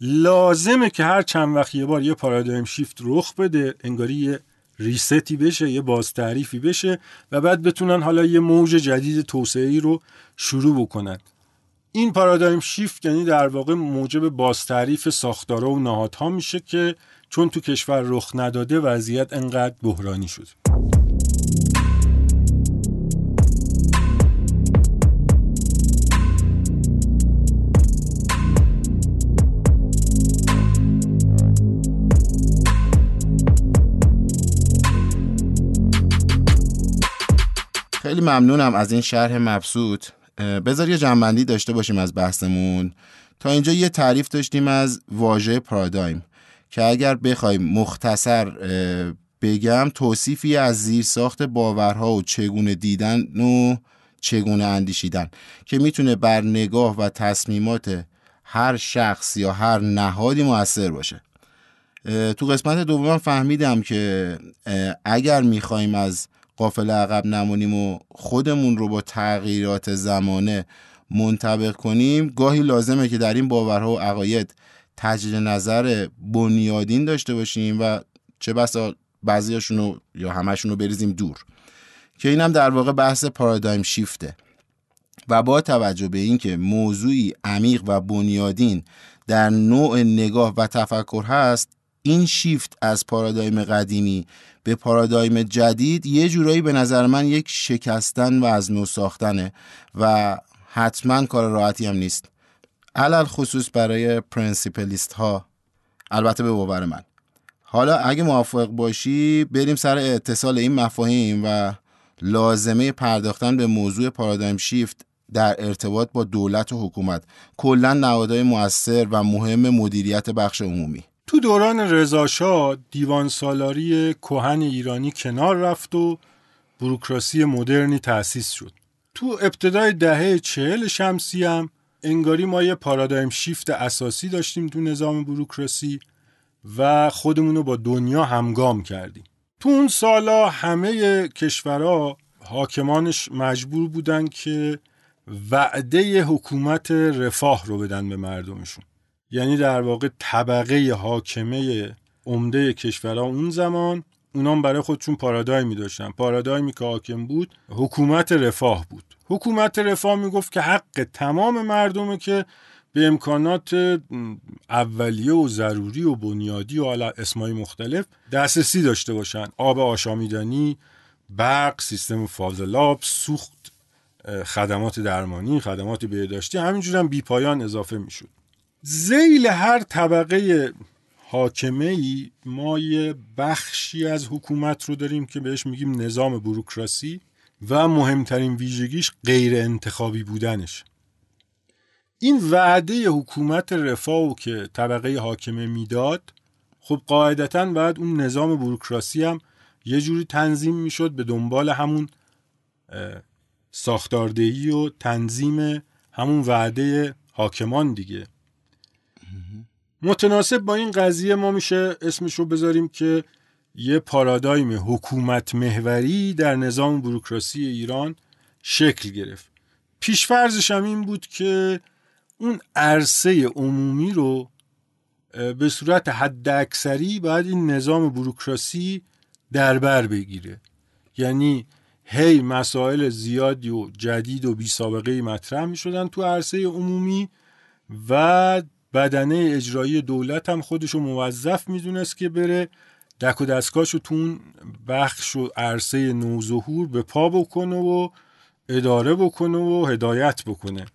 [SPEAKER 3] لازمه که هر چند وقت یه بار یه پارادایم شیفت رخ بده انگاری یه ریستی بشه یه باز تعریفی بشه و بعد بتونن حالا یه موج جدید توسعه رو شروع بکنن. این پارادایم شیفت یعنی در واقع موجب بازتعریف ساختارها و نهادها میشه که چون تو کشور رخ نداده وضعیت انقدر بحرانی شده.
[SPEAKER 2] خیلی ممنونم از این شرح مبسوط. بذار یه جنبندی داشته باشیم از بحثمون. تا اینجا یه تعریف داشتیم از واژه پارادایم که اگر بخوایم مختصر بگم توصیفی از زیر ساخت باورها و چگونه دیدن و چگونه اندیشیدن که می‌تونه بر نگاه و تصمیمات هر شخص یا هر نهادی موثر باشه. تو قسمت دوم فهمیدم که اگر می‌خوایم از قافل عقب نمونیم و خودمون رو با تغییرات زمانه منطبق کنیم گاهی لازمه که در این باورها و عقاید تجدید نظر بنیادین داشته باشیم و چه بسا بعضیاشون رو یا همشون رو بریزیم دور. که اینم در واقع بحث پارادایم شیفته. و با توجه به اینکه موضوعی عمیق و بنیادین در نوع نگاه و تفکر هست این شیفت از پارادایم قدیمی به پارادایم جدید یه جورایی به نظر من یک شکستن و از نو ساختنه و حتما کار راحتی هم نیست. علل خصوص برای پرنسیپلیست ها البته به باور من. حالا اگه موافق باشی بریم سر اتصال این مفاهیم و لازمه پرداختن به موضوع پارادایم شیفت در ارتباط با دولت و حکومت. کلا نهادهای موثر و مهم مدیریت بخش عمومی.
[SPEAKER 3] تو دوران رضاشاه دیوان سالاری کهن ایرانی کنار رفت و بروکراسی مدرنی تأسیس شد. تو ابتدای دهه چهل شمسی هم انگاری ما یه پارادایم شیفت اساسی داشتیم تو نظام بروکراسی و خودمون رو با دنیا همگام کردیم. تو اون سالا همه کشورها حاکمانش مجبور بودن که وعده حکومت رفاه رو بدن به مردمشون. یعنی در واقع طبقه حاکمه عمده کشورها اون زمان اونام برای خودشون پارادایمی داشتن پارادایمی که حاکم بود حکومت رفاه بود. حکومت رفاه می‌گفت که حق تمام مردمه که به امکانات اولیه و ضروری و بنیادی و حالا اسمای مختلف دسترسی داشته باشن. آب آشامیدنی برق سیستم فاضلاب سوخت خدمات درمانی خدمات بهداشتی همینجور هم بیپایان اضافه می‌شد. زیل هر طبقه حاکمه ای ما یه بخشی از حکومت رو داریم که بهش میگیم نظام بروکراسی و مهمترین ویژگیش غیر انتخابی بودنش. این وعده حکومت رفاه که طبقه حاکمه می‌داد خب قاعدتا بعد اون نظام بروکراسی هم یه جوری تنظیم می‌شد به دنبال همون ساختاردهی و تنظیم همون وعده حاکمان دیگه. متناسب با این قضیه ما میشه اسمش رو بذاریم که یه پارادایم حکومت محوری در نظام بروکراسی ایران شکل گرفت. پیشفرزش هم این بود که اون عرصه عمومی رو به صورت حد اکثری باید این نظام بروکراسی در بر بگیره. یعنی هی مسائل زیادی و جدید و بی سابقه مطرح می شدن تو عرصه عمومی و بدنه اجرایی دولت هم خودشو موظف می‌دونست که بره. دک و دستکاشو تو اون بخش و عرصه نوظهور به پا بکنه و اداره بکنه و هدایت بکنه.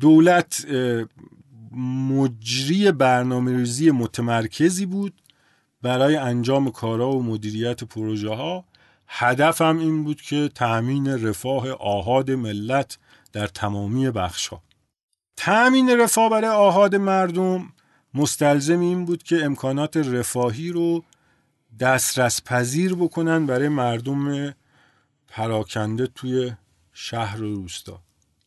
[SPEAKER 3] دولت مجری برنامه ریزی متمرکزی بود برای انجام کارها و مدیریت پروژه ها هدفم این بود که تأمین رفاه آهاد ملت در تمامی بخش ها تأمین رفاه برای آهاد مردم مستلزم این بود که امکانات رفاهی رو دسترس پذیر بکنن برای مردم پراکنده توی شهر و روستا.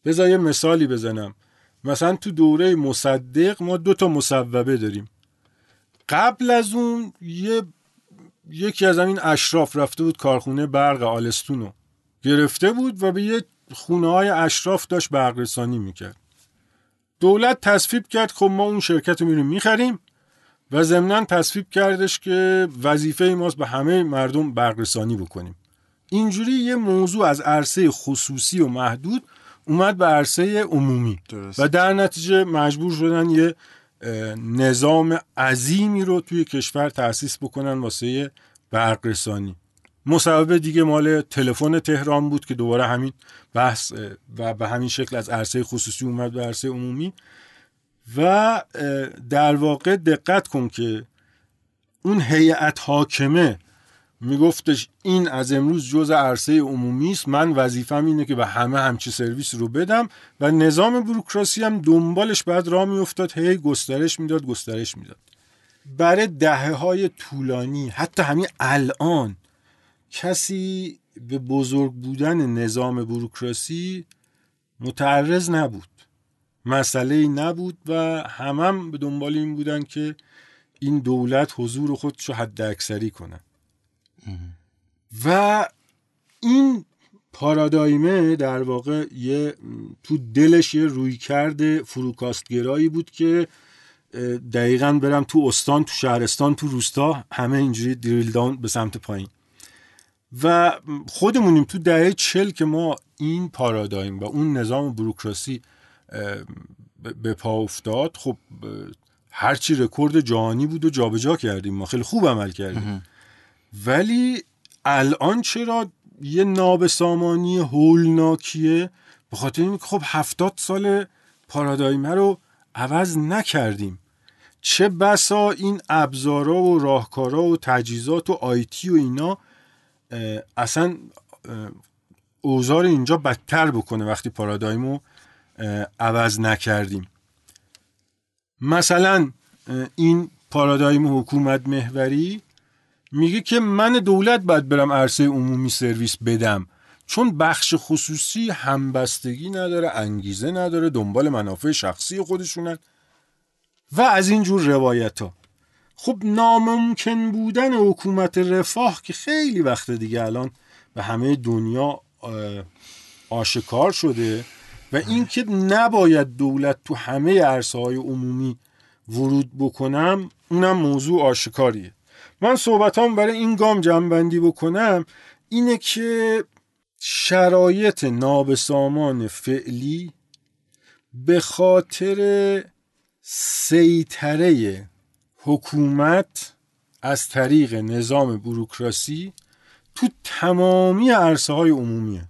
[SPEAKER 3] بذار یه مثالی بزنم. مثلا تو دوره مصدق ما دو تا مصوبه داریم. قبل از اون یه یکی از این اشراف رفته بود کارخونه برق آلستونو. گرفته بود و به یه خونه های اشراف داشت برق رسانی می‌کرد. دولت تصفیب کرد خب ما اون شرکت رو میریم می‌خریم و ضمنا تصفیب کردش که وظیفه ماست به همه مردم برق رسانی بکنیم. اینجوری یه موضوع از عرصه خصوصی و محدود اومد به عرصه عمومی. درست. و در نتیجه مجبور شدن یه نظام عظیمی رو توی کشور تأسیس بکنن واسه برق رسانی مصوبه دیگه مال تلفن تهران بود که دوباره همین بحث و به همین شکل از عرصه خصوصی اومد به عرصه عمومی. و در واقع دقت کن که اون هیئت حاکمه میگفتش این از امروز جز عرصه عمومی است. من وظیفم اینه که به همه همچی سرویس رو بدم و نظام بروکراسی هم دنبالش بعد راه میافتاد هی گسترش می‌داد گسترش می‌داد. برای دهه های طولانی حتی همین الان کسی به بزرگ بودن نظام بروکراسی متعرض نبود. مسئله نبود و همم به دنبال این بودن که این دولت حضور خودشو حد اکثری کنن و این پارادایمه در واقع یه تو دلش یه روی کرده فروکاستگرایی بود که دقیقا برم تو استان تو شهرستان تو روستا همه اینجوری دریل داون به سمت پایین. و خودمونیم تو دهه چل که ما این پارادایم و اون نظام بروکراسی به پا افتاد خب هرچی رکورد جهانی بود و جابجا کردیم ما. خیلی خوب عمل کردیم. ولی الان چرا یه نابسامانی هولناکیه به خاطر اینکه خب هفتاد سال پارادایمه رو عوض نکردیم. چه بسا این ابزارا و راهکارا و تجهیزات و آیتی و اینا اصلا اوزار اینجا بدتر بکنه وقتی پارادایمو عوض نکردیم. مثلا این پارادایم حکومت محوری میگه که من دولت باید برم عرصه عمومی سرویس بدم. چون بخش خصوصی همبستگی نداره انگیزه نداره دنبال منافع شخصی خودشونن و از این جور روایت ها خب ناممکن بودن حکومت رفاه که خیلی وقت دیگه الان به همه دنیا آشکار شده و اینکه نباید دولت تو همه عرصه های عمومی ورود بکنم اونم موضوع آشکاریه. من صحبتام برای این گام جنبندی بکنم اینه که شرایط نابسامان فعلی به خاطر سیطره حکومت از طریق نظام بروکراسی تو تمامی عرصه های عمومیه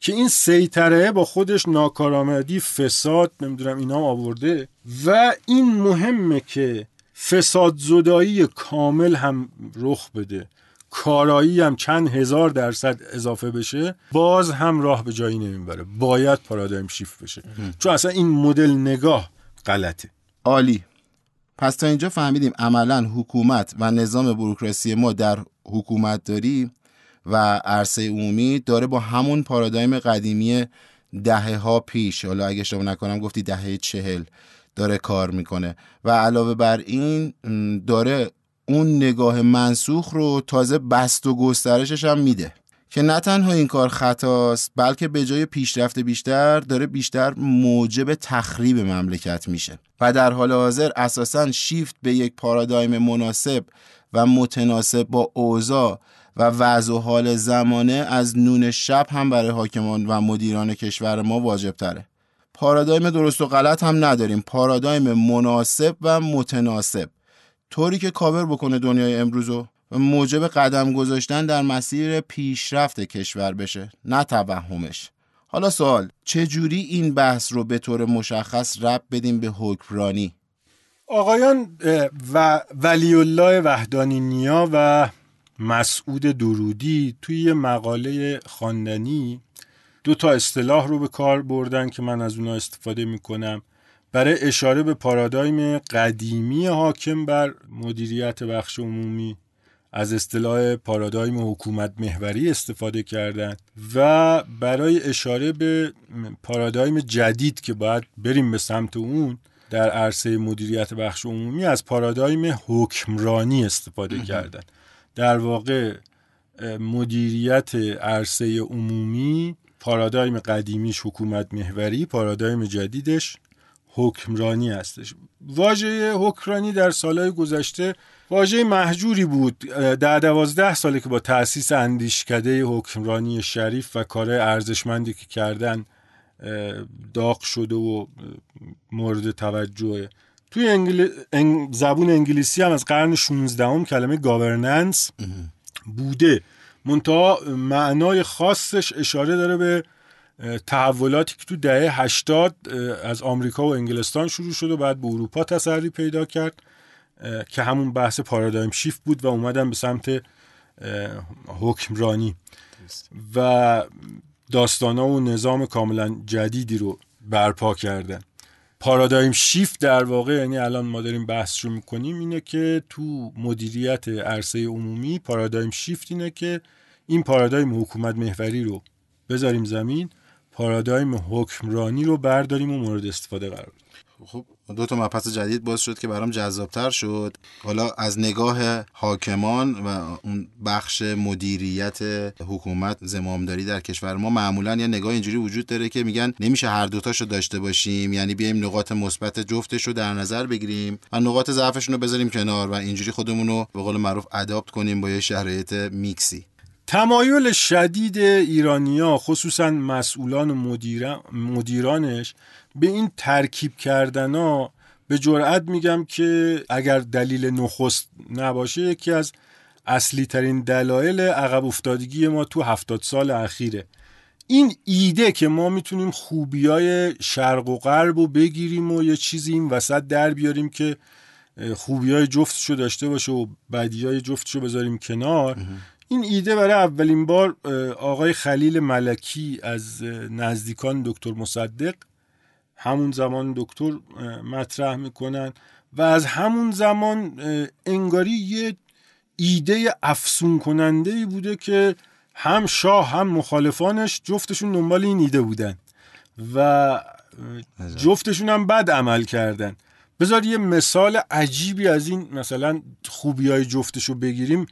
[SPEAKER 3] که این سیطره با خودش ناکارآمدی فساد نمی‌دونم اینا آورده و این مهمه که فساد زدایی کامل هم رخ بده. کارایی هم چند هزار درصد اضافه بشه باز هم راه به جایی نمی‌بره. باید پارادایم شیفت بشه. چون اصلا این مدل نگاه غلطه.
[SPEAKER 2] عالی. پس تا اینجا فهمیدیم عملا حکومت و نظام بروکراسی ما در حکومت داری و عرصه عمومی داره با همون پارادایم قدیمی دهه ها پیش. حالا اگه اشتباه نکنم گفتی دهه چهل داره کار می‌کنه. و علاوه بر این داره اون نگاه منسوخ رو تازه بست و گسترشش هم میده. که نه تنها این کار خطاست بلکه به جای پیشرفت بیشتر داره بیشتر موجب تخریب مملکت میشه. و در حال حاضر اساسا شیفت به یک پارادایم مناسب و متناسب با اوضاع و وضع و حال زمانه از نون شب هم برای حاکمان و مدیران کشور ما واجب تره پارادایم درست و غلط هم نداریم. پارادایم مناسب و متناسب. طوری که کاور بکنه دنیای امروزو و موجب قدم گذاشتن در مسیر پیشرفت کشور بشه نه توهمش. حالا سوال چه جوری این بحث رو به طور مشخص رب بدیم به حکمرانی؟
[SPEAKER 3] آقایان و ولی الله وحدانی نیا و مسعود درودی توی مقاله خواندنی دو تا اصطلاح رو به کار بردن که من از اونها استفاده می‌کنم. برای اشاره به پارادایم قدیمی حاکم بر مدیریت بخش عمومی. از اصطلاح پارادایم حکومت محوری استفاده کردن و برای اشاره به پارادایم جدید که باید بریم به سمت اون در عرصه مدیریت بخش عمومی از پارادایم حکمرانی استفاده کردن. در واقع مدیریت عرصه عمومی پارادایم قدیمیش حکومت محوری پارادایم جدیدش حکمرانی هستش. واژه حکمرانی در سالهای گذشته واژه محجوری بود در دوازده ساله که با تأسیس اندیشکده حکمرانی شریف و کار ارزشمندی که کردن داغ شده و مورد توجهه توی انگل... زبون انگلیسی هم از قرن 16 هم کلمه گاورننس بوده. منتها معنای خاصش اشاره داره به تحولاتی که تو دهه 80 از آمریکا و انگلستان شروع شد و بعد به اروپا تسری پیدا کرد. که همون بحث پارادایم شیفت بود و اومدن به سمت حکمرانی. و داستانا و نظام کاملا جدیدی رو برپا کردن. پارادایم شیفت در واقع یعنی الان ما داریم بحث رو می‌کنیم اینه که تو مدیریت عرصه عمومی پارادایم شیفت اینه که این پارادایم حکومت محوری رو بذاریم زمین پارادایم حکمرانی رو برداریم و مورد استفاده قرار
[SPEAKER 2] خب دو تا مبحث جدید باز شد که برام جذابتر شد. حالا از نگاه حاکمان و اون بخش مدیریت حکومت زمامداری در کشور ما معمولا یه نگاه اینجوری وجود داره که میگن نمیشه هر دوتاشو داشته باشیم یعنی بیایم نقاط مثبت جفتش رو در نظر بگیریم و نقاط ضعفشون رو بذاریم کنار و اینجوری خودمون رو به قول معروف اداپت کنیم با یه شرایط میکسی.
[SPEAKER 3] تمایل شدید ایرانیا خصوصا مسئولان و مدیرانش به این ترکیب کردن ها به جرأت میگم که اگر دلیل نخست نباشه یکی از اصلی ترین دلایل عقب افتادگی ما تو هفتاد سال اخیره. این ایده که ما می‌تونیم خوبی های شرق و غرب رو بگیریم و یه چیزی این وسط در بیاریم که خوبی های داشته باشه و بدی های بذاریم کنار این ایده برای اولین بار آقای خلیل ملکی از نزدیکان دکتر مصدق. همون زمان دکتر مطرح می‌کنن و از همون زمان انگاری یه ایده افسون کننده ای بوده که هم شاه هم مخالفانش جفتشون دنبال این ایده بودن و جفتشون هم بد عمل کردن. بذار یه مثال عجیبی از این مثلا خوبی های جفتشو بگیریم.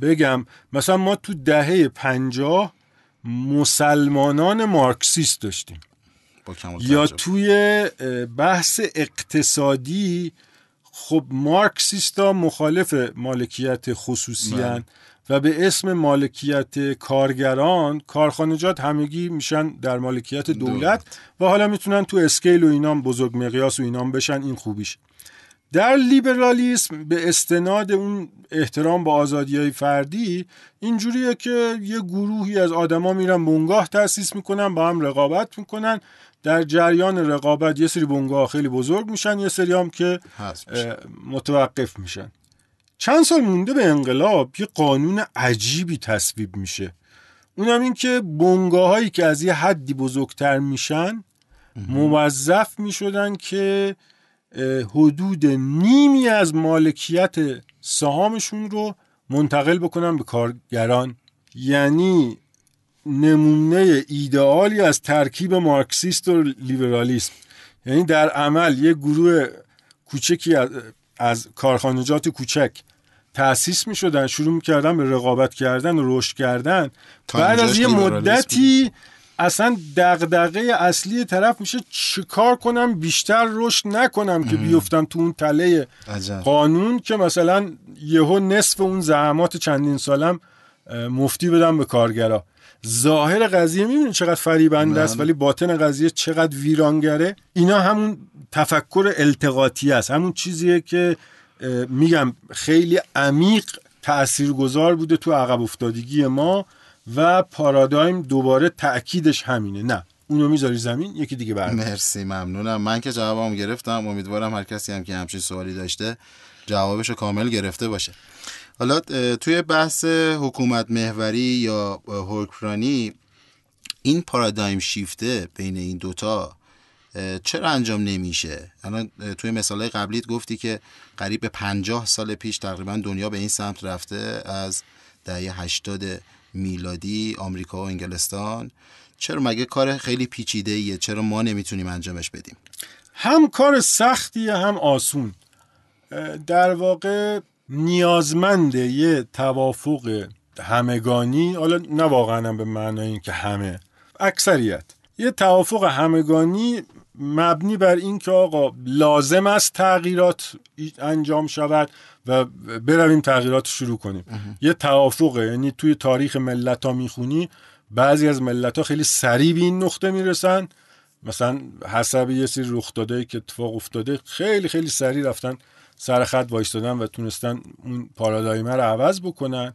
[SPEAKER 3] بگم مثلا ما تو دهه پنجاه مسلمانان مارکسیست داشتیم. یا توی بحث اقتصادی خب مارکسیستا مخالف مالکیت خصوصی بله. و به اسم مالکیت کارگران کارخانجات همگی میشن در مالکیت دولت و حالا می‌تونن تو اسکیل و اینام بزرگ مقیاس و اینام بشن این خوبیش در لیبرالیسم به استناد اون احترام به آزادی های فردی اینجوریه که یه گروهی از آدما میرن بنگاه تأسیس می‌کنن با هم رقابت می‌کنن. در جریان رقابت یه سری بنگاه خیلی بزرگ میشن یه سری هم که متوقف میشن. چند سال مونده به انقلاب یه قانون عجیبی تصویب میشه. اونم این که بنگاه هایی که از یه حدی بزرگتر میشن موظف می‌شدن که حدود نیمی از مالکیت سهامشون رو منتقل بکنن به کارگران. یعنی نمونه ایدئالی از ترکیب مارکسیست و لیبرالیسم. یعنی در عمل یه گروه کوچکی از کارخانجات کوچک تأسیس می شدن شروع می کردن به رقابت کردن و رشد کردن. بعد از یه مدتی اصلا دغدغه اصلی طرف میشه چیکار کنم بیشتر رشد نکنم که بیفتم تو اون تله قانون که مثلا یهو نصف اون زحمات چندین سالم مفتی بدم به کارگرا. ظاهر قضیه می‌بینید چقدر فریبنده است ولی باطن قضیه چقدر ویرانگره. اینا همون تفکر التقاطی است. همون چیزیه که میگم خیلی عمیق تاثیرگذار بوده تو عقب افتادگی ما. و پارادایم دوباره تاکیدش همینه. نه اونو می‌ذاری زمین یکی دیگه برد
[SPEAKER 2] مرسی ممنونم. من که جوابم گرفتم امیدوارم هر کسی هم که همچین سوالی داشته جوابش رو کامل گرفته باشه. حالا توی بحث حکومت محوری یا حکمرانی این پارادایم شیفته بین این دوتا چرا انجام نمیشه؟ الان توی مثال قبلیت گفتی که قریب به پنجاه سال پیش تقریبا دنیا به این سمت رفته از دهه 80 میلادی آمریکا و انگلستان. چرا مگه کار خیلی پیچیده ایه چرا ما نمی‌تونیم انجامش بدیم؟
[SPEAKER 3] هم کار سختیه هم آسون. در واقع نیازمنده یه توافق همگانی حالا نه واقعا به معنای این که همه اکثریت. یه توافق همگانی مبنی بر این که آقا لازم است تغییرات انجام شود. و برویم تغییرات شروع کنیم. یه توافقه. یعنی توی تاریخ ملت ها می‌خونی بعضی از ملت ها خیلی سریع به این نقطه می‌رسن. مثلا حسب یه سری رخ داده که اتفاق افتاده خیلی خیلی سریع رفتن سر خط وایستادن و تونستن اون پارادایمه رو عوض بکنن.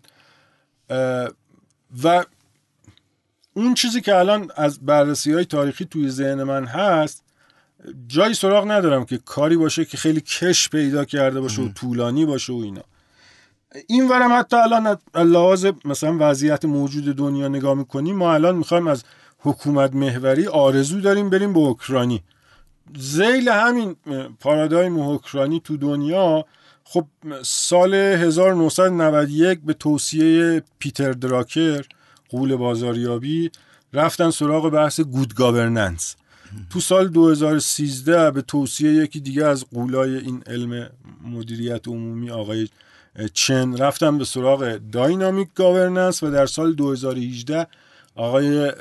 [SPEAKER 3] و اون چیزی که الان از بررسی های تاریخی توی ذهن من هست جایی سراغ ندارم که کاری باشه که خیلی کش پیدا کرده باشه و طولانی باشه و اینا. این ورم حتی الان لحاظ مثلا وضعیت موجود دنیا نگاه می‌کنیم ما الان می‌خوایم از حکومت محوری آرزو داریم بریم به حکمرانی. ذیل همین پارادایم حکمرانی تو دنیا خب سال 1991 به توصیه پیتر دراکر غول بازاریابی رفتن سراغ بحث good governance. تو سال 2013 به توصیه یکی دیگه از غولای این علم مدیریت عمومی آقای چن رفتن به سراغ dynamic governance و در سال 2018 آقای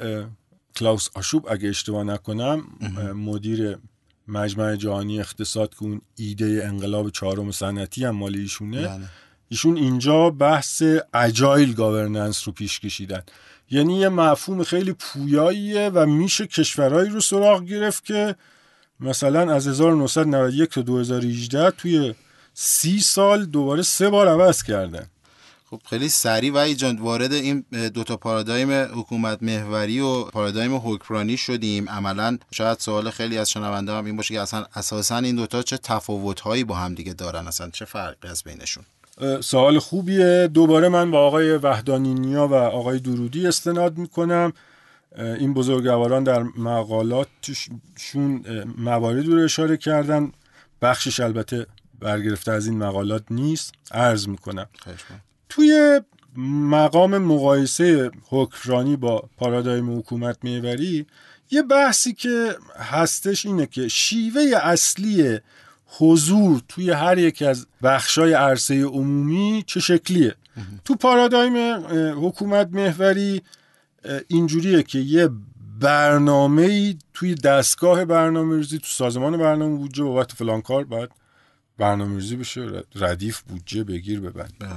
[SPEAKER 3] کلاوس آشوب اگه اشتباه نکنم مدیر مجمع جهانی اقتصاد که اون ایده انقلاب چهارم صنعتی هم مال ایشونه بله. ایشون اینجا بحث اجایل گاورننس رو پیش کشیدن یعنی یه مفهوم خیلی پویاییه و میشه کشورهایی رو سراغ گرفت که مثلا از 1991 تا 2018 توی سی سال دوباره سه بار عوض کردن.
[SPEAKER 2] خب خیلی سریع و جان وارد این دوتا پارادایم حکومت محوری و پارادایم حکمرانی شدیم. عملا شاید سوال خیلی از شنونده هم این باشه که اصلا اساسا این دوتا چه تفاوت هایی با هم دیگه دارن؟ اصلا چه فرقی از بینشون؟
[SPEAKER 3] سوال خوبیه. دوباره من با آقای وحدانی نیا و آقای درودی استناد می‌کنم. این بزرگواران در مقالاتشون مواردی رو اشاره کردن. بخشش البته برگرفته از این مقالات نیست. عرض می‌کنم. توی مقام مقایسه حکرانی با پارادایم حکومت میوری یه بحثی که هستش اینه که شیوه اصلی حضور توی هر یک از بخشای عرصه عمومی چه شکلیه تو پارادایم حکومت محوری اینجوریه که یه برنامه توی دستگاه برنامه ریزی تو سازمان برنامه بودجه بابت فلان کار باید برنامه ریزی بشه ردیف بودجه بگیر ببند بله.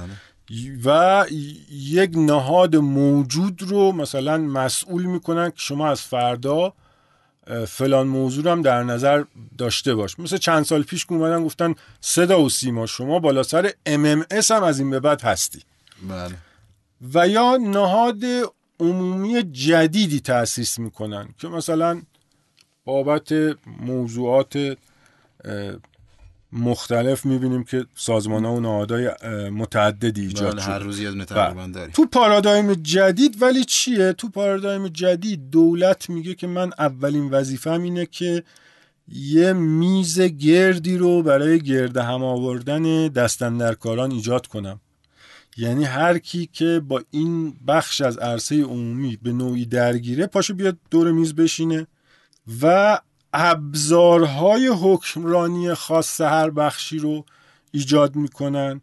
[SPEAKER 3] و یک نهاد موجود رو مثلا مسئول می‌کنن که شما از فردا فلان موضوع هم در نظر داشته باش مثل چند سال پیش که اومدن گفتن صدا و سیما شما بالا سر MMS هم از این به بعد هستی
[SPEAKER 2] بله.
[SPEAKER 3] و یا نهاد عمومی جدیدی تأسیس می‌کنن که مثلا بابت موضوعات مختلف می‌بینیم که سازمان ها و نهادهای متعددی ایجاد
[SPEAKER 2] بله، هر روز یه بله.
[SPEAKER 3] تو پارادایم جدید ولی چیه؟ تو پارادایم جدید دولت میگه که من اولین وظیفم اینه که یه میز گردی رو برای گرد هم آوردن دستندرکاران ایجاد کنم. یعنی هر کی که با این بخش از عرصه عمومی به نوعی درگیره پاشو بیاد دور میز بشینه و ابزارهای حکمرانی خاص هر بخشی رو ایجاد می‌کنن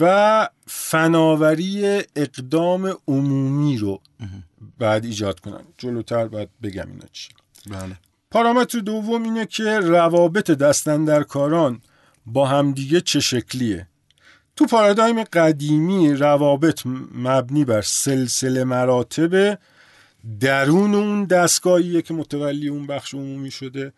[SPEAKER 3] و فناوری اقدام عمومی رو بعد ایجاد کنن. جلوتر باید بگم اینا چی.
[SPEAKER 2] بله.
[SPEAKER 3] پارامتر دوم اینه که روابط دستندرکاران با همدیگه چه شکلیه؟ تو پارادایم قدیمی روابط مبنی بر سلسله مراتب درون اون دستگاهیه که متولی اون بخش عمومی شده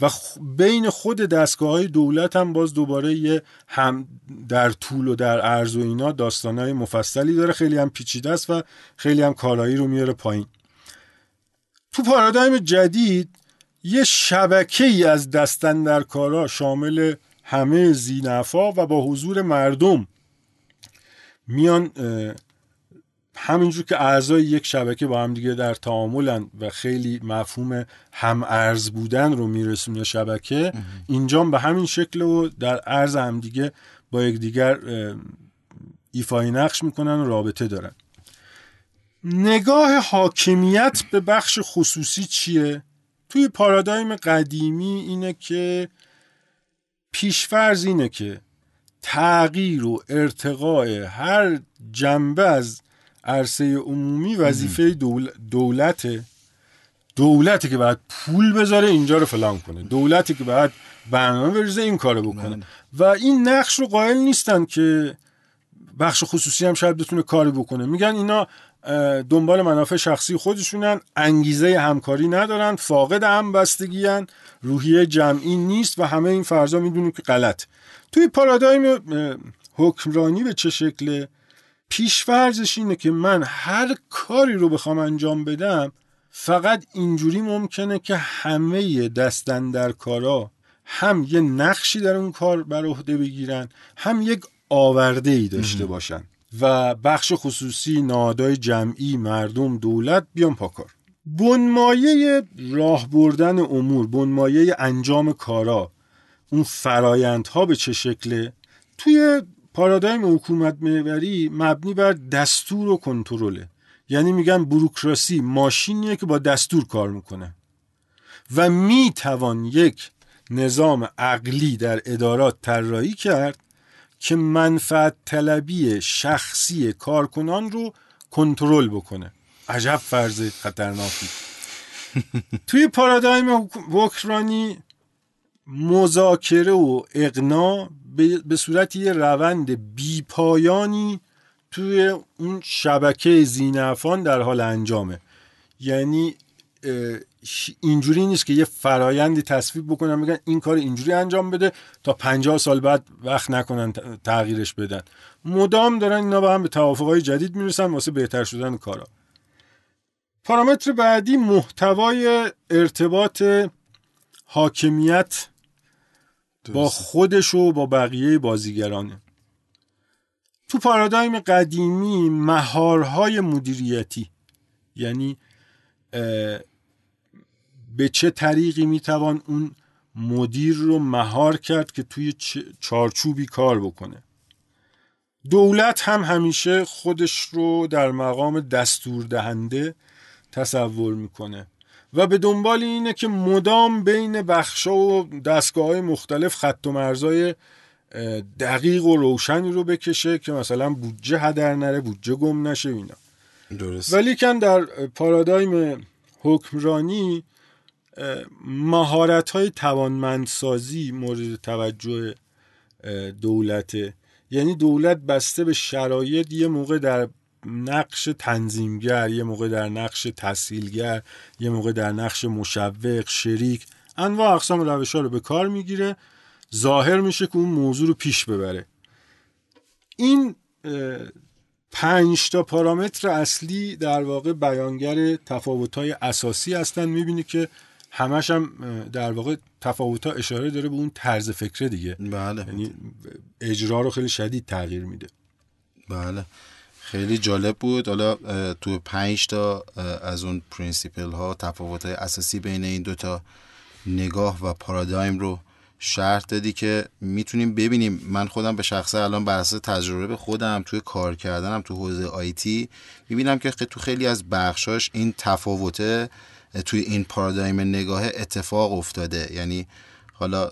[SPEAKER 3] و بین خود دستگاه های دولت هم باز دوباره یه هم در طول و در عرض و اینا داستان های مفصلی داره. خیلی هم پیچیده است و خیلی هم کارایی رو میاره پایین. تو پارادایم جدید یه شبکه ای از دستن در کارا شامل همه زینفا و با حضور مردم میان همینجور که اعضای یک شبکه با هم دیگه در تعاملن و خیلی مفهوم هم ارز بودن رو میرسونه شبکه اینجا به همین شکل و در ارز هم دیگه با یکدیگر ایفای نقش می‌کنن و رابطه دارن نگاه حاکمیت به بخش خصوصی چیه؟ توی پارادایم قدیمی اینه که پیشفرز اینه که تغییر و ارتقاء هر جنبه از عرصه عمومی وظیفه دول... دولته دولتی که باید پول بذاره اینجا رو فلان کنه. دولتی که باید برنامه بریزه این کارو بکنه. بله. و این نقش رو قائل نیستن که بخش خصوصی هم شاید بتونه کاری بکنه. میگن اینا دنبال منافع شخصی خودشونن انگیزه همکاری ندارن فاقد همبستگی روحیه جمعی نیست و همه این فرضا می‌دونیم که غلط توی پارادایم حکمرانی به چه شکله؟ پیشفرزش اینه که من هر کاری رو بخوام انجام بدم فقط اینجوری ممکنه که همه دستن در کارا هم یه نقشی در اون کار بر عهده بگیرن هم یک آورده ای داشته باشن و بخش خصوصی نادای جمعی مردم دولت بیان پاکار. بنمایه راه بردن امور بنمایه انجام کارا اون فرایندها به چه شکله؟ توی پارادایم حکومت محوری مبنی بر دستور و کنترله. یعنی میگن بروکراسی ماشینیه که با دستور کار می‌کنه. و می‌توان یک نظام عقلی در ادارات طراحی کرد که منفعت طلبی شخصی کارکنان رو کنترل بکنه. عجب فرض خطرناکی. توی پارادایم حکمرانی مذاکره و اقنا به صورت یه روند بیپایانی توی اون شبکه زینفان در حال انجامه. یعنی اینجوری نیست که یه فرایندی تصویب بکنن میگن این کار اینجوری انجام بده تا پنجاه سال بعد وقت نکنن تغییرش بدن. مدام دارن اینا با هم به توافقهای جدید می‌رسن واسه بهتر شدن کارا. پارامتر بعدی محتوای ارتباط حاکمیت با خودش و با بقیه بازیگرانه. تو پارادایم قدیمی مهارهای مدیریتی یعنی به چه طریقی می‌توان اون مدیر رو مهار کرد که توی چارچوبی کار بکنه؟ دولت هم همیشه خودش رو در مقام دستور دهنده تصور می‌کنه. و به دنبال اینه که مدام بین بخشا و دستگاه های مختلف خط و مرزای دقیق و روشنی رو بکشه که مثلا بودجه هدر نره بودجه گم نشه اینا.
[SPEAKER 2] درست.
[SPEAKER 3] ولی کن در پارادایم حکمرانی مهارت های توانمندسازی مورد توجه دولته. یعنی دولت بسته به شرایط یه موقع در نقش تنظیمگر یه موقع در نقش تسهیلگر یه موقع در نقش مشوق شریک انواع اقسام روش ها رو به کار می‌گیره. ظاهر میشه که اون موضوع رو پیش ببره. این پنج تا پارامتر اصلی در واقع بیانگر تفاوت های اساسی هستن. می‌بینی که همش هم در واقع تفاوت ها اشاره داره به اون طرز فکره دیگه.
[SPEAKER 2] بله.
[SPEAKER 3] یعنی اجرا رو خیلی شدید تغییر میده.
[SPEAKER 2] بله. خیلی جالب بود. حالا تو پنج تا از اون principle ها تفاوت های اساسی بین این دوتا نگاه و پارادایم رو شرح دادی که می‌تونیم ببینیم. من خودم به شخصه الان بر اساس تجربه خودم توی کار کردنم تو حوزه IT می‌بینم که تو خیلی از بخشاش این تفاوته توی این پارادایم نگاه اتفاق افتاده. یعنی حالا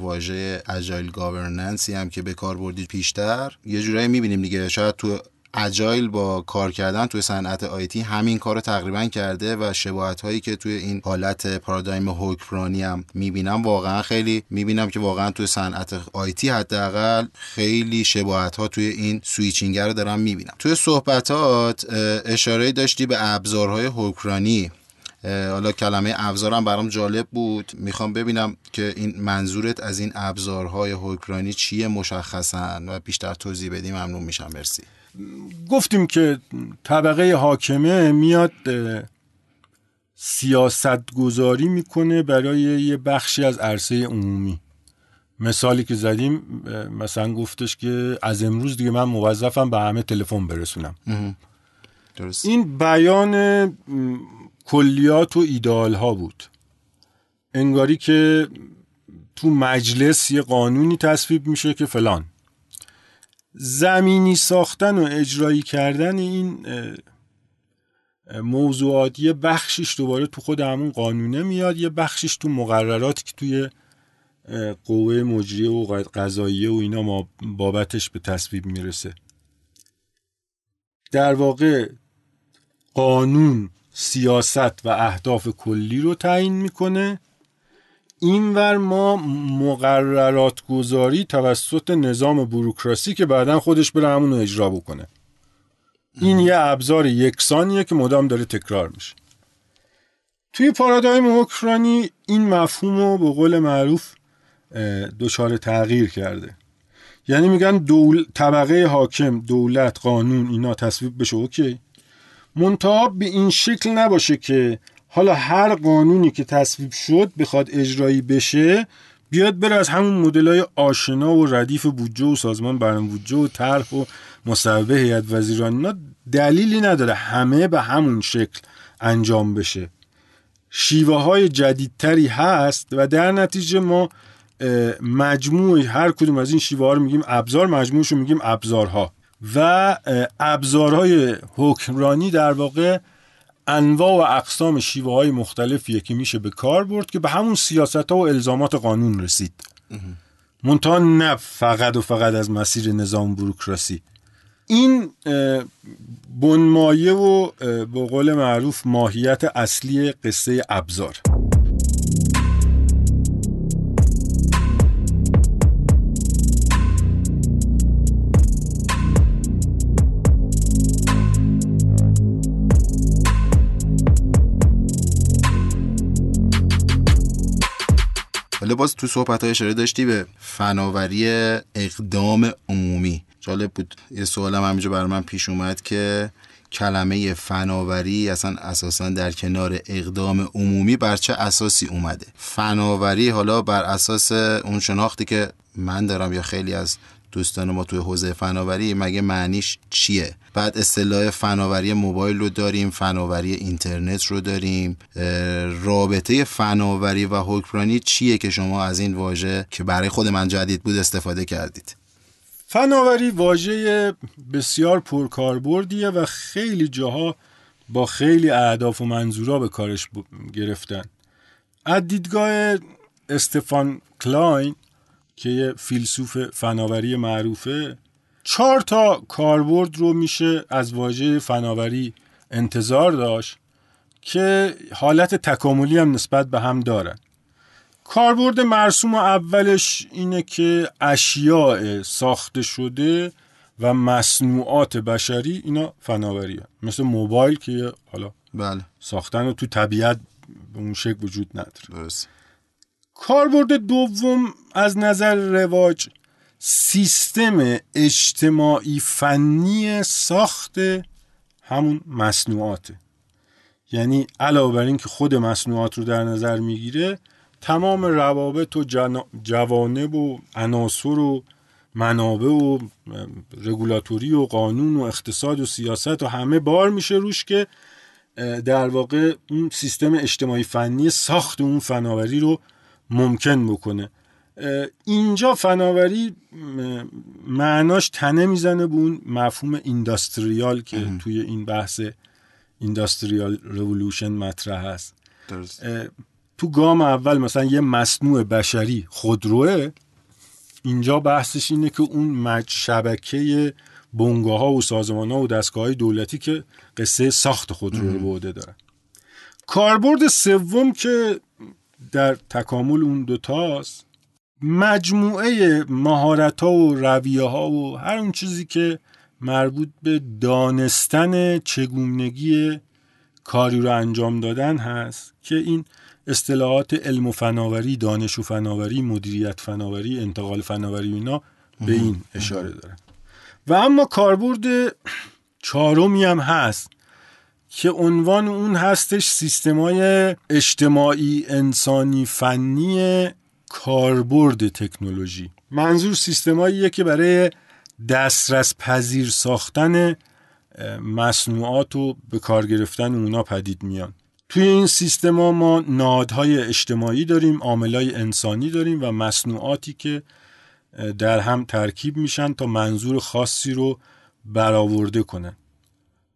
[SPEAKER 2] واژه agile governance ی هم که به کار بردید پیشتر یه جورایی می‌بینیم دیگه. شاید تو agile با کار کردن توی صنعت IT همین کار رو تقریبا کرده و شباهت هایی که توی این حالت پارادایم حکمرانی هم می‌بینم واقعا خیلی می‌بینم که واقعا توی صنعت IT حداقل خیلی شباهت ها توی این switching رو دارم می‌بینم. توی صحبتات اشاره داشتی به ابزارهای حکمرانی. حالا کلمه ابزارم برام جالب بود. می‌خوام ببینم که این منظورت از این ابزارهای حکمرانی چیه مشخصا و بیشتر توضیح بدی ممنون میشم. مرسی.
[SPEAKER 3] گفتیم که طبقه حاکمه میاد سیاست گذاری می‌کنه برای یه بخشی از عرصه عمومی. مثالی که زدیم مثلا گفتش که از امروز دیگه من موظفم به همه تلفن برسونم.
[SPEAKER 2] درست.
[SPEAKER 3] این بیان کلیات و ایدال ها بود. انگاری که تو مجلس یه قانونی تصویب میشه که فلان. زمینی ساختن و اجرایی کردن این موضوعات یه بخشش دوباره تو خود همون قانونه میاد یه بخشش تو مقرراتی که توی قوه مجریه و قضاییه و اینا ما بابتش به تصویب می‌رسه. در واقع قانون سیاست و اهداف کلی رو تعیین می‌کنه. اینور ما مقررات گذاری توسط نظام بروکراسی که بعدا خودش بره همون رو اجرا بکنه. این یه ابزار یکسانیه که مدام داره تکرار میشه. توی پارادایم حکرانی این مفهوم رو به قول معروف دچار تغییر کرده. یعنی میگن دول... طبقه حاکم دولت قانون اینا تصویب بشه اوکی. منتها به این شکل نباشه که حالا هر قانونی که تصویب شد بخواد اجرایی بشه بیاد بره از همون مدل های آشنا و ردیف بودجه و سازمان برنامه بودجه و طرح و مصوبه هیئت وزیران. اینا دلیلی نداره. همه به همون شکل انجام بشه. شیوه های جدیدتری هست و در نتیجه ما مجموع هر کدوم از این شیوه ها رو میگیم ابزار مجموعش رو میگیم ابزارها. و ابزارهای حکمرانی در واقع انواع و اقسام شیوه های مختلفیه که میشه به کار برد که به همون سیاست ها و الزامات قانون رسید. منتها نه فقط و فقط از مسیر نظام بروکراسی. این بنمایه و به قول معروف ماهیت اصلی قصه ابزار.
[SPEAKER 2] حالا باز تو صحبت های اشاره داشتی به فناوری اقدام عمومی. جالب بود. یه سوالم همینجا بر من پیش اومد که کلمه فناوری اصلا اساسا در کنار اقدام عمومی بر چه اساسی اومده؟ فناوری حالا بر اساس اون شناختی که من دارم یا خیلی از دوستان ما توی حوزه فناوری مگه معنیش چیه؟ بعد اصطلاح فناوری موبایل رو داریم فناوری اینترنت رو داریم. رابطه فناوری و حکمرانی چیه که شما از این واژه که برای خود من جدید بود استفاده کردید؟
[SPEAKER 3] فناوری واژه بسیار پرکاربردیه و خیلی جاها با خیلی اهداف و منظورا به کارش گرفتن. از دیدگاه استفان کلاین که یه فیلسوف فناوری معروفه چهار تا کاربرد رو میشه از واژه فناوری انتظار داشت که حالت تکاملی هم نسبت به هم دارن کاربرد مرسوم اولش اینه که اشیاء ساخته شده و مصنوعات بشری اینا فناوری هم. مثل موبایل که حالا
[SPEAKER 2] بله.
[SPEAKER 3] ساختن رو تو طبیعت به اون شکل وجود نداره
[SPEAKER 2] درست.
[SPEAKER 3] کاربرد دوم از نظر رواج سیستم اجتماعی فنی ساخت همون مصنوعاته یعنی علاوه بر اینکه خود مصنوعات رو در نظر می‌گیره تمام روابط و جوانب و عناصر و منابع و رگولاتوری و قانون و اقتصاد و سیاست و همه بار میشه روش که در واقع اون سیستم اجتماعی فنی ساخت اون فناوری رو ممکن بکنه. اینجا فناوری معناش تنه می‌زنه به اون مفهوم اینداستریال که توی این بحث اینداستریال رولوشن مطرح هست. تو گام اول مثلا یه مصنوع بشری خودروه اینجا بحثش اینه که اون شبکه بنگاه ها و سازمان ها و دستگاه های دولتی که قصه ساخت خودرو رو به عهده دارن. کاربرد سوم که در تکامل اون دوتاست مجموعه مهارت ها و رویه ها و هر اون چیزی که مربوط به دانستن چگونگی کاری رو انجام دادن هست که این اصطلاحات علم و فناوری دانش و فناوری مدیریت فناوری انتقال فناوری و اینا به این اشاره دارن. و اما کاربرد چهارمی هم هست. که عنوان اون هستش سیستمای اجتماعی انسانی فنی کاربرد تکنولوژی. منظور سیستماییه که برای دسترس پذیر ساختن مصنوعات و به کار گرفتن اونا پدید میان. توی این سیستم ها ما نادهای اجتماعی داریم عاملای انسانی داریم و مصنوعاتی که در هم ترکیب میشن تا منظور خاصی رو برآورده کنن.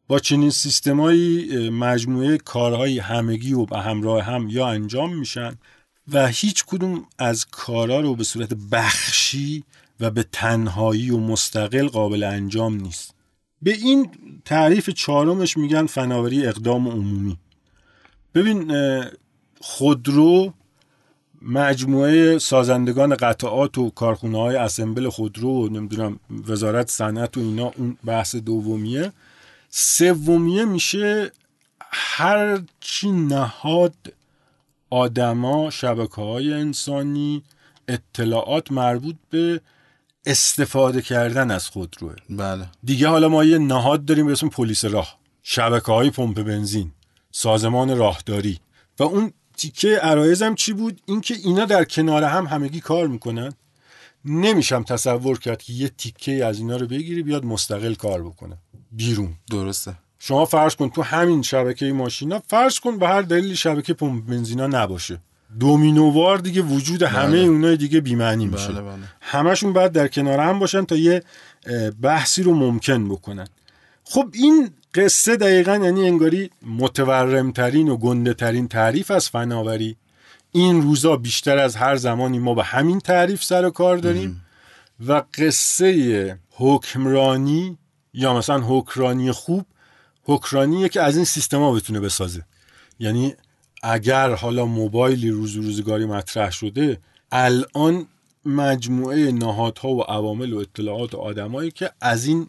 [SPEAKER 3] با چنین سیستمایی مجموعه کارهای همگی و به همراه هم یا انجام میشن و هیچ کدوم از کارها رو به صورت بخشی و به تنهایی و مستقل قابل انجام نیست. به این تعریف چهارمش میگن فناوری اقدام عمومی. ببین خودرو مجموعه سازندگان قطعات و کارخونه های اسمبل خودرو و نمی‌دونم وزارت صنعت و اینا اون بحث دومیه. سومیه میشه هر چی نهاد آدما شبکه های انسانی اطلاعات مربوط به استفاده کردن از خودروه.
[SPEAKER 2] بله.
[SPEAKER 3] دیگه حالا ما یه نهاد داریم به اسم پلیس راه. شبکه های پمپ بنزین سازمان راهداری. و اون تیکه عرایزم چی بود؟ اینکه اینا در کنار هم همگی کار می‌کنن. نمیشم تصور کرد که یه تیکه از اینا رو بگیری بیاد مستقل کار بکنه. بیرون.
[SPEAKER 2] درسته.
[SPEAKER 3] شما فرض کن تو همین شبکه ماشینا فرض کن به هر دلیل شبکه پمپ بنزینا نباشه. دومینووار دیگه وجود همه
[SPEAKER 2] بله.
[SPEAKER 3] اونای دیگه بیمعنی میشه.
[SPEAKER 2] بله. بله
[SPEAKER 3] همشون باید در کنار هم باشن تا یه بحثی رو ممکن بکنن. خب این قصه دقیقا یعنی انگاری متورمترین و گنده ترین تعریف از فناوری. این روزا بیشتر از هر زمانی ما به همین تعریف سر و کار داریم. و قصه حکمرانی یا مثلا حکرانی خوب حکرانیه که از این سیستما بتونه بسازه. یعنی اگر حالا موبایلی روز روزگاری مطرح شده الان مجموعه نهادها و عوامل و اطلاعات و آدمایی که از این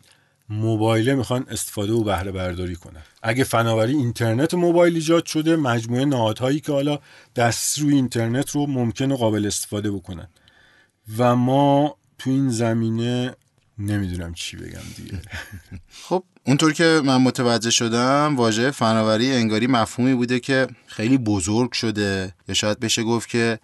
[SPEAKER 3] موبایله می‌خوان استفاده و بهره برداری کنن. اگه فناوری اینترنت موبایل ایجاد شده مجموعه نهادهایی که حالا دست روی اینترنت رو ممکن و قابل استفاده بکنن. و ما تو این زمینه نمی‌دونم چی بگم دیگه.
[SPEAKER 2] خب اونطور که من متوجه شدم واژه فناوری انگاری مفهومی بوده که خیلی بزرگ شده. یا شاید بشه گفت که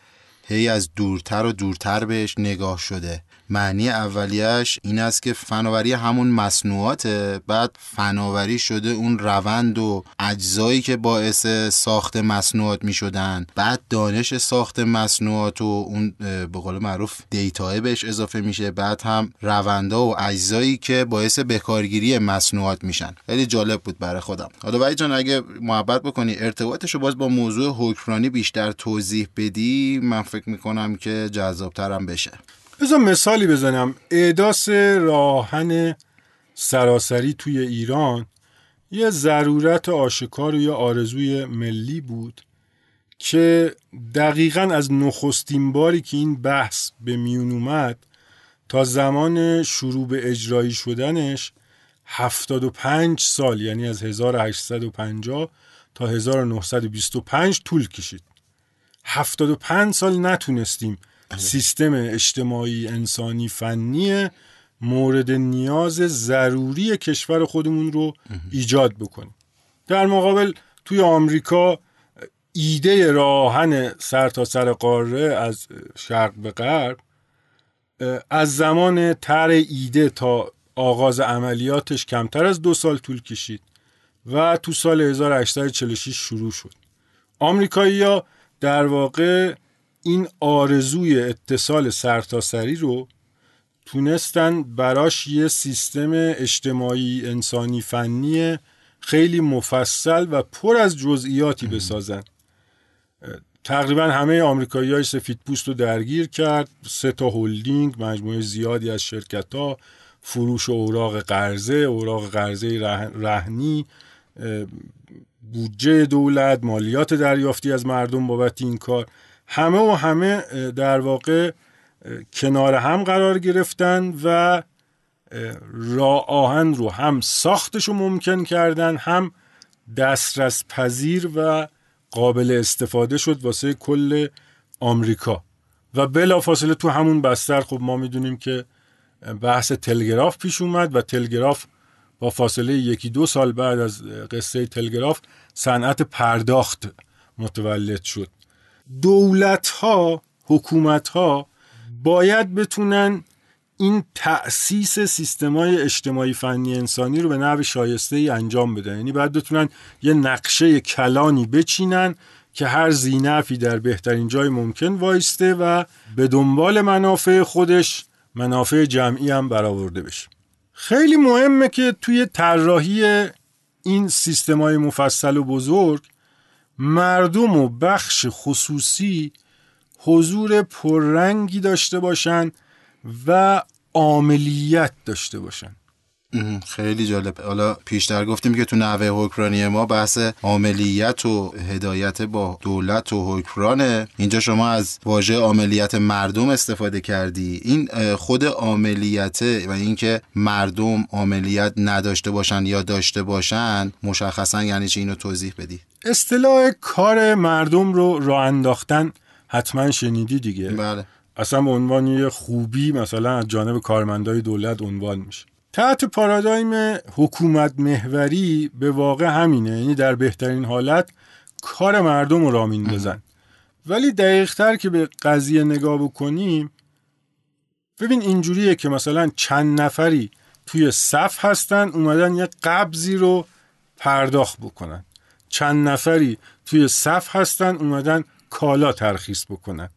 [SPEAKER 2] هی از دورتر و دورتر بهش نگاه شده. معنی اولیش این است که فناوری همون مصنوعاته. بعد فناوری شده اون روند و اجزایی که باعث ساخت مصنوعات می شدن بعد دانش ساخت مصنوعات و اون به قول معروف دیتا بهش اضافه میشه. بعد هم روندا و اجزایی که باعث بکارگیری مصنوعات میشن. خیلی جالب بود برای خودم. حالا وحید جان اگه محبت بکنی ارتباطش رو باز با موضوع حکمرانی بیشتر توضیح بدی من فکر می‌کنم که جذابترم بشه.
[SPEAKER 3] بذار مثالی بزنم. اعداس راهن سراسری توی ایران یه ضرورت آشکار و یه آرزوی ملی بود که دقیقا از نخستین باری که این بحث به میون اومد تا زمان شروع به اجرایی شدنش 75 سال یعنی از 1850 تا 1925 طول کشید. 75 سال نتونستیم سیستم اجتماعی انسانی فنی مورد نیاز ضروری کشور خودمون رو ایجاد بکنیم. در مقابل توی آمریکا ایده راهن سر تا سر قاره از شرق به غرب از زمان تر ایده تا آغاز عملیاتش کمتر از دو سال طول کشید و تو سال 1846 شروع شد. آمریکایی ها در واقع این آرزوی اتصال سرتاسری رو تونستن براش یه سیستم اجتماعی انسانی فنی خیلی مفصل و پر از جزئیاتی بسازن. تقریبا همه آمریکایی های سفید پوست رو درگیر کرد. سه تا هلدینگ مجموعه زیادی از شرکت ها فروش اوراق قرضه اوراق قرضه رهنی بودجه دولت مالیات دریافتی از مردم بابت این کار. همه و همه در واقع کنار هم قرار گرفتن و راه آهن رو هم ساختش رو ممکن کردن هم دسترس پذیر و قابل استفاده شد واسه کل آمریکا. و بلافاصله تو همون بستر خب ما می‌دونیم که بحث تلگراف پیش اومد و تلگراف با فاصله یکی دو سال بعد از قصه تلگراف صنعت پرداخت متولد شد. دولت ها حکومت ها باید بتونن این تأسیس سیستمای اجتماعی فنی انسانی رو به نحو شایسته ای انجام بدن. یعنی باید بتونن یه نقشه کلانی بچینن که هر زینفی در بهترین جای ممکن وایسته و به دنبال منافع خودش منافع جمعی هم برآورده بشه. خیلی مهمه که توی طراحی این سیستمای مفصل و بزرگ مردم و بخش خصوصی حضور پررنگی داشته باشن و عاملیت داشته باشن.
[SPEAKER 2] خیلی جالب حالا پیشتر گفتیم که تو نحوه حکمرانی ما بحث عاملیت و هدایت با دولت و حکمرانه اینجا شما از واژه عاملیت مردم استفاده کردی. این خود عاملیت و اینکه مردم عاملیت نداشته باشن یا داشته باشن مشخصا یعنی چی؟ اینو توضیح بدی.
[SPEAKER 3] اصطلاح کار مردم رو راه انداختن حتما شنیدی دیگه.
[SPEAKER 2] بله.
[SPEAKER 3] اصلا به عنوان یه خوبی مثلا از جانب کارمندای دولت عنوان میشه. تحت پارادایم حکومت محوری به واقع همینه یعنی در بهترین حالت کار مردم رو را میندازن. ولی دقیقتر که به قضیه نگاه بکنیم ببین اینجوریه که مثلا چند نفری توی صف هستن اومدن یه قبضی رو پرداخت بکنن. چند نفری توی صف هستن اومدن کالا ترخیص بکنن.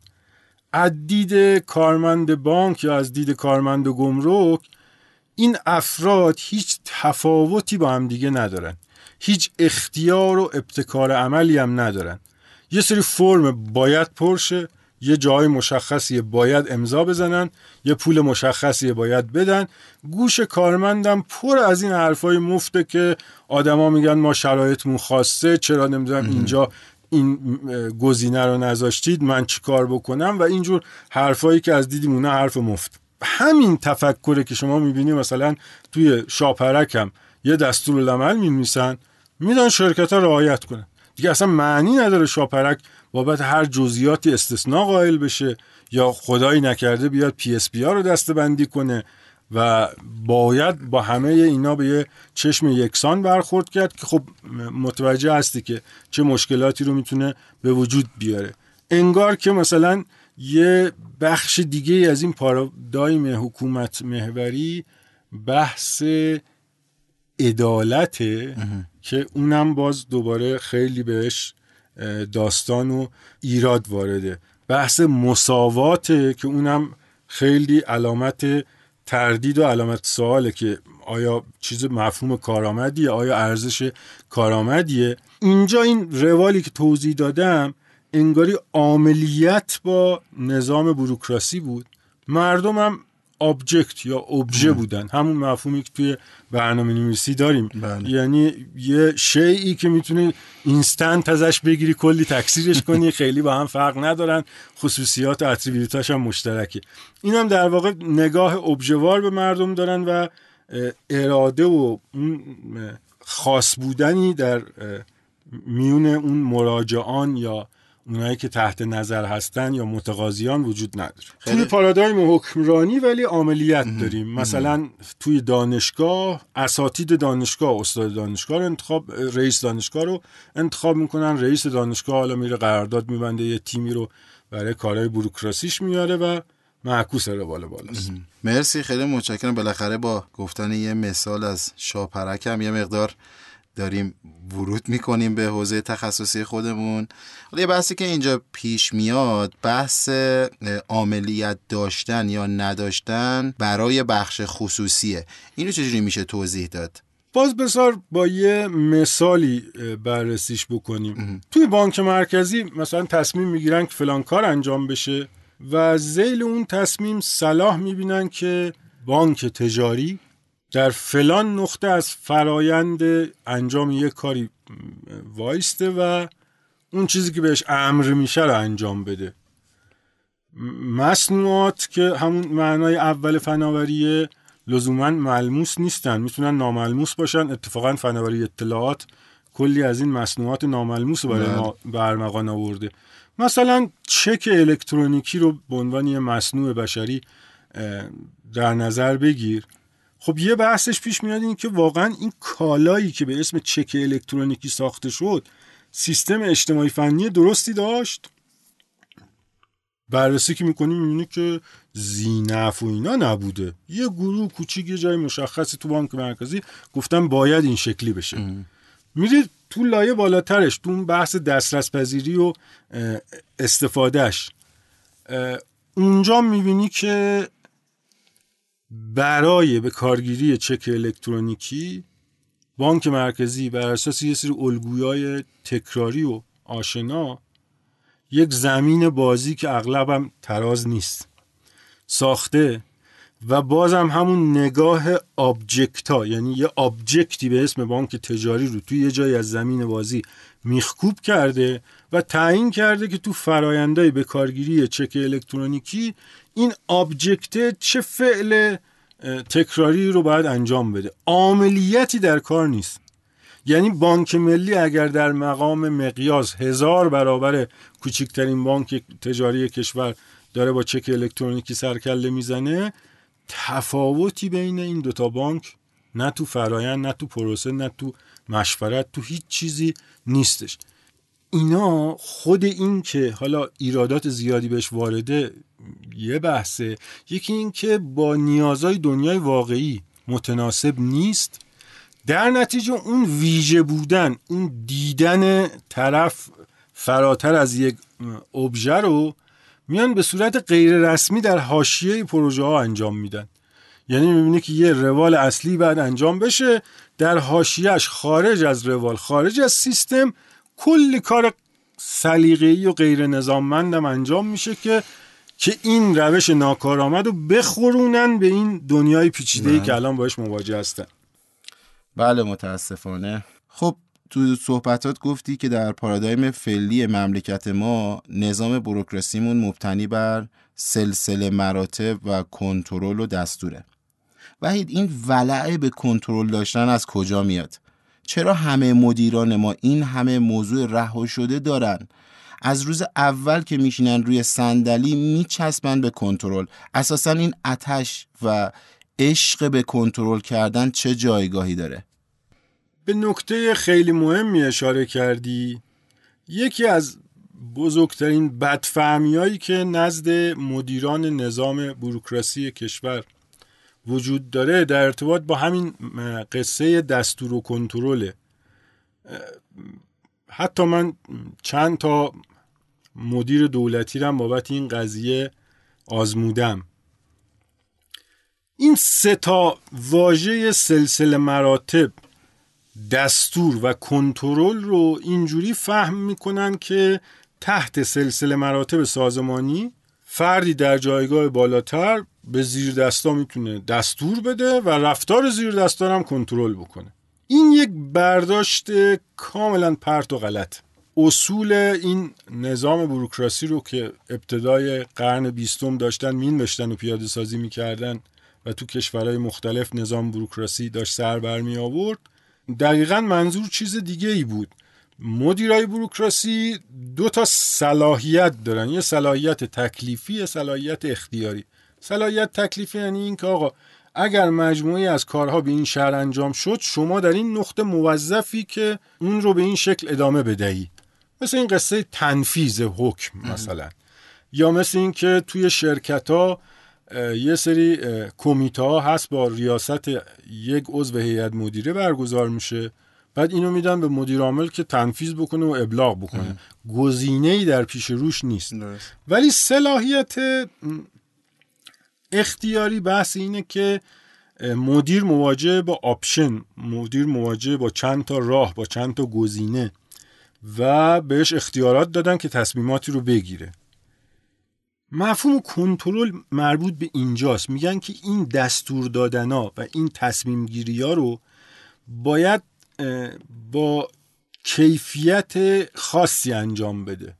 [SPEAKER 3] از دید کارمند بانک یا از دید کارمند گمرک این افراد هیچ تفاوتی با هم دیگه ندارن. هیچ اختیار و ابتکار عملی هم ندارن. یه سری فرم باید پرشه یه جای مشخصی باید امضا بزنن یه پول مشخصی باید بدن. گوش کارمندم پر از این حرفای مفته که آدما میگن ما شرایطمون خاصه چرا نمی‌دونم اینجا این گزینه رو نذاشتید من چیکار بکنم؟ و اینجور حرفایی که از دیدیمونه حرف مفت. همین تفکره که شما می‌بینی مثلا توی شاپرکم یه دستور العمل می‌نویسن میدن شرکت ها رعایت کنن. دیگه اصلا معنی نداره شاپرک بابت هر جزئیاتی استثناء قائل بشه یا خدایی نکرده بیاد PSP ها رو دسته بندی کنه و باید با همه اینا به یه چشم یکسان برخورد کرد که خب متوجه هستی که چه مشکلاتی رو می‌تونه به وجود بیاره. انگار که مثلا یه بخش دیگه از این پارادایم حکومت محوری بحث عدالته که اونم باز دوباره خیلی بهش داستان و ایراد وارده. بحث مساواته که اونم خیلی علامت تردید و علامت سواله که آیا چیز مفهوم کارآمدیه آیا ارزش کارآمدیه. اینجا این روالی که توضیح دادم انگاری عاملیت با نظام بروکراسی بود. مردم هم object یا ابژه بودن. همون مفهومی که توی برنامه نویسی داریم.
[SPEAKER 2] بله.
[SPEAKER 3] یعنی یه شیئی که می‌تونی instance ازش بگیری کلی تکثیرش کنی خیلی با هم فرق ندارن. خصوصیات و attribute اش هم مشترکه. این هم در واقع نگاه ابژوار به مردم دارن و اراده و اون خاص بودنی در میون اون مراجعان یا اونایی که تحت نظر هستن یا متقاضیان وجود نداره.
[SPEAKER 2] خیلی-
[SPEAKER 3] توی پارادایم حکمرانی ولی عملیت داریم. مثلا توی دانشگاه اساتید دانشگاه استاد دانشگاه رو انتخاب رئیس دانشگاه رو انتخاب می‌کنن. رئیس دانشگاه حالا میره قرارداد میبنده یه تیمی رو برای کارهای بروکراسیش میاره و معکوس رو بالا بالاست.
[SPEAKER 2] مرسی خیلی متشکرم. بالاخره با گفتن یه مثال از شاپرک هم یه مقدار داریم ورود می‌کنیم به حوزه تخصصی خودمون. یه بحثی که اینجا پیش میاد بحث اه، عاملیت داشتن یا نداشتن برای بخش خصوصیه. اینو چجوری میشه توضیح داد؟
[SPEAKER 3] باز بسار با یه مثالی اه، بررسیش بکنیم. توی بانک مرکزی مثلا تصمیم می‌گیرن که فلان کار انجام بشه و زیل اون تصمیم صلاح می‌بینن که بانک تجاری در فلان نقطه از فرایند انجام یه کاری وایسته و اون چیزی که بهش امر میشه رو انجام بده. مصنوعات که همون معنای اول فناوریه لزوما ملموس نیستن. می‌تونن ناملموس باشن. اتفاقا فناوری اطلاعات کلی از این مصنوعات ناملموس رو برای
[SPEAKER 2] بله.
[SPEAKER 3] ما برمغان آورده. مثلا چک الکترونیکی رو به عنوان یه مصنوع بشری در نظر بگیر. خب یه بحثش پیش میاد این که واقعا این کالایی که به اسم چک الکترونیکی ساخته شد سیستم اجتماعی فنی درستی داشت؟ بررسی که می‌کنی می‌بینی که زینف و اینا نبوده. یه گروه کوچیک یه جای مشخصی تو بانک مرکزی گفتن باید این شکلی بشه. میرید تو لایه بالاترش تو اون بحث دسترس پذیری و استفادهش اونجا می‌بینی که برای به کارگیری چک الکترونیکی بانک مرکزی بر اساس یه سری الگوهای تکراری و آشنا یک زمین بازی که اغلبم تراز نیست. ساخته و بازم همون نگاه object ا یعنی یه object ی به اسم بانک تجاری رو توی یه جایی از زمین بازی میخکوب کرده و تعیین کرده که تو فرایندهای به کارگیری چک الکترونیکی این object چه فعل تکراری رو باید انجام بده. عاملیتی در کار نیست. یعنی بانک ملی اگر در مقام مقیاس هزار برابر کوچکترین بانک تجاری کشور داره با چک الکترونیکی سرکله می‌زنه تفاوتی بین این دوتا بانک نه تو فرایند نه تو پروسه نه تو مشورت تو هیچ چیزی نیستش. اینا خود این که حالا ایرادات زیادی بهش وارده یه بحثه. یکی این که با نیازهای دنیای واقعی متناسب نیست. در netice اون ویژه بودن اون دیدن طرف فراتر از یک ابژه رو میان به صورت غیر رسمی در حاشیه پروژه ها انجام میدن. یعنی می‌بینی که یه روال اصلی بعد انجام بشه در حاشیهش خارج از روال خارج از سیستم کلی کار سلیقه‌ای و غیر نظاممندم انجام میشه که که این روش ناکارآمد رو بخورونن به این دنیای پیچیده ای که الان باش مواجه هستن.
[SPEAKER 2] بله متاسفانه. خب تو صحبتات گفتی که در پارادایم فعلی مملکت ما نظام بروکراسیمون مبتنی بر سلسله مراتب و کنترل و دستوره. وحید این ولعه به کنترل داشتن از کجا میاد؟ چرا همه مدیران ما این همه موضوع رها شده دارن؟ از روز اول که میشینن روی صندلی میچسبن به کنترل. اساسا این اتش و عشق به کنترل کردن چه جایگاهی داره؟
[SPEAKER 3] به نکته خیلی مهمی اشاره کردی. یکی از بزرگترین بدفهمی که نزد مدیران نظام بروکراسی کشور وجود داره در ارتباط با همین قصه دستور و کنترله حتی من چند تا مدیر دولتی رم بابت این قضیه آزمودم. این سه تا واژه سلسله مراتب دستور و کنترل رو اینجوری فهم می‌کنن که تحت سلسله مراتب سازمانی فردی در جایگاه بالاتر به زیر دستا می‌تونه دستور بده و رفتار زیر دستا هم کنترل بکنه. این یک برداشت کاملا پرت و غلط. اصول این نظام بروکراسی رو که ابتدای قرن بیستم داشتن مینوشتن و پیاده سازی می‌کردن و تو کشورهای مختلف نظام بروکراسی داشت سر برمی آورد دقیقا منظور چیز دیگه ای بود. مدیرای بروکراسی دو تا صلاحیت دارن. یه صلاحیت تکلیفی یه صلاحیت اختیاری. صلاحیت تکلیفی یعنی این که آقا اگر مجموعی از کارها به این شهر انجام شد شما در این نقطه موظفی که اون رو به این شکل ادامه بدهی. مثل این قصه تنفیذ حکم مثلا. یا مثل این که توی شرکت ها یه سری کمیته ها هست با ریاست یک عضو هیئت مدیره برگزار میشه. بعد اینو میدن به مدیر عامل که تنفیذ بکنه و ابلاغ بکنه. گزینه ای در پیش روش نیست. ولی صلاحیت اختیاری بحث اینه که مدیر مواجه با option مدیر مواجه با چند تا راه با چند تا گزینه و بهش اختیارات دادن که تصمیماتی رو بگیره. مفهوم کنترل مربوط به اینجاست. میگن که این دستور دادنا و این تصمیم گیری ها رو باید با کیفیت خاصی انجام بده.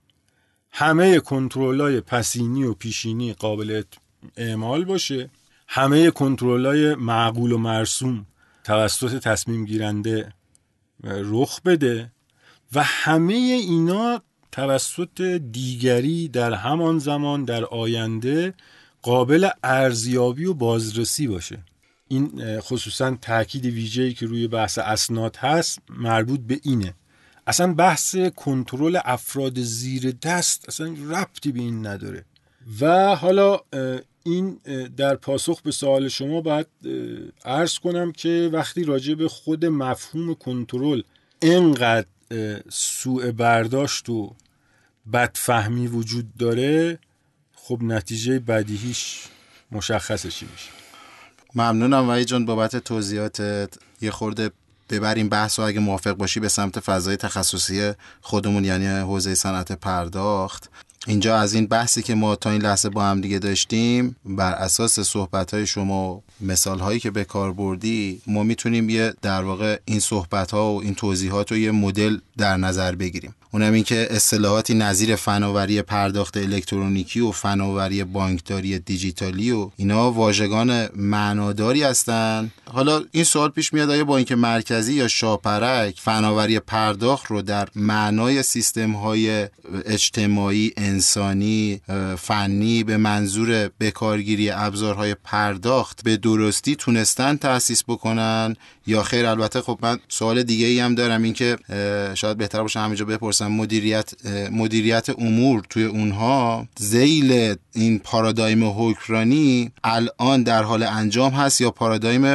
[SPEAKER 3] همه کنترل های پسینی و پیشینی قابل اعمال باشه. همه کنترل های معقول و مرسوم توسط تصمیم گیرنده رخ بده و همه اینا توسط دیگری در همان زمان در آینده قابل ارزیابی و بازرسی باشه. این خصوصا تاکید ویژه‌ای که روی بحث اسناد هست مربوط به اینه. اصلا بحث کنترل افراد زیر دست اصلا ربطی به این نداره. و حالا این در پاسخ به سوال شما باید عرض کنم که وقتی راجع به خود مفهوم کنترل انقدر سوء برداشت و بدفهمی وجود داره خب نتیجه بدیهیش مشخصه چی میشه.
[SPEAKER 2] ممنونم وحید جان بابت توضیحاتت. یه خورده ببریم بحث و اگه موافق باشی به سمت فضای تخصصی خودمون یعنی حوزه صنعت پرداخت. اینجا از این بحثی که ما تا این لحظه با هم دیگه داشتیم بر اساس صحبت های شما مثال هایی که به کار بردی ما می‌تونیم یه در واقع این صحبت ها و این توضیحات رو یه مدل در نظر بگیریم. اونم این که اصطلاحاتی نظیر فناوری پرداخت الکترونیکی و فناوری بانکداری دیجیتالی و اینا واژگان معناداری هستند حالا این سوال پیش میاد آیا بانک مرکزی یا شاپرک فناوری پرداخت رو در معنای سیستم های اجتماعی انسانی فنی به منظور بکارگیری ابزارهای پرداخت به درستی تونستن تأسیس بکنن یا خیر؟ البته خب من سوال دیگه ای هم دارم اینکه شاید بهتر باشه همینجا بپرسم مدیریت مدیریت امور توی اونها زیل این پارادایم حکمرانی الان در حال انجام هست یا پارادایم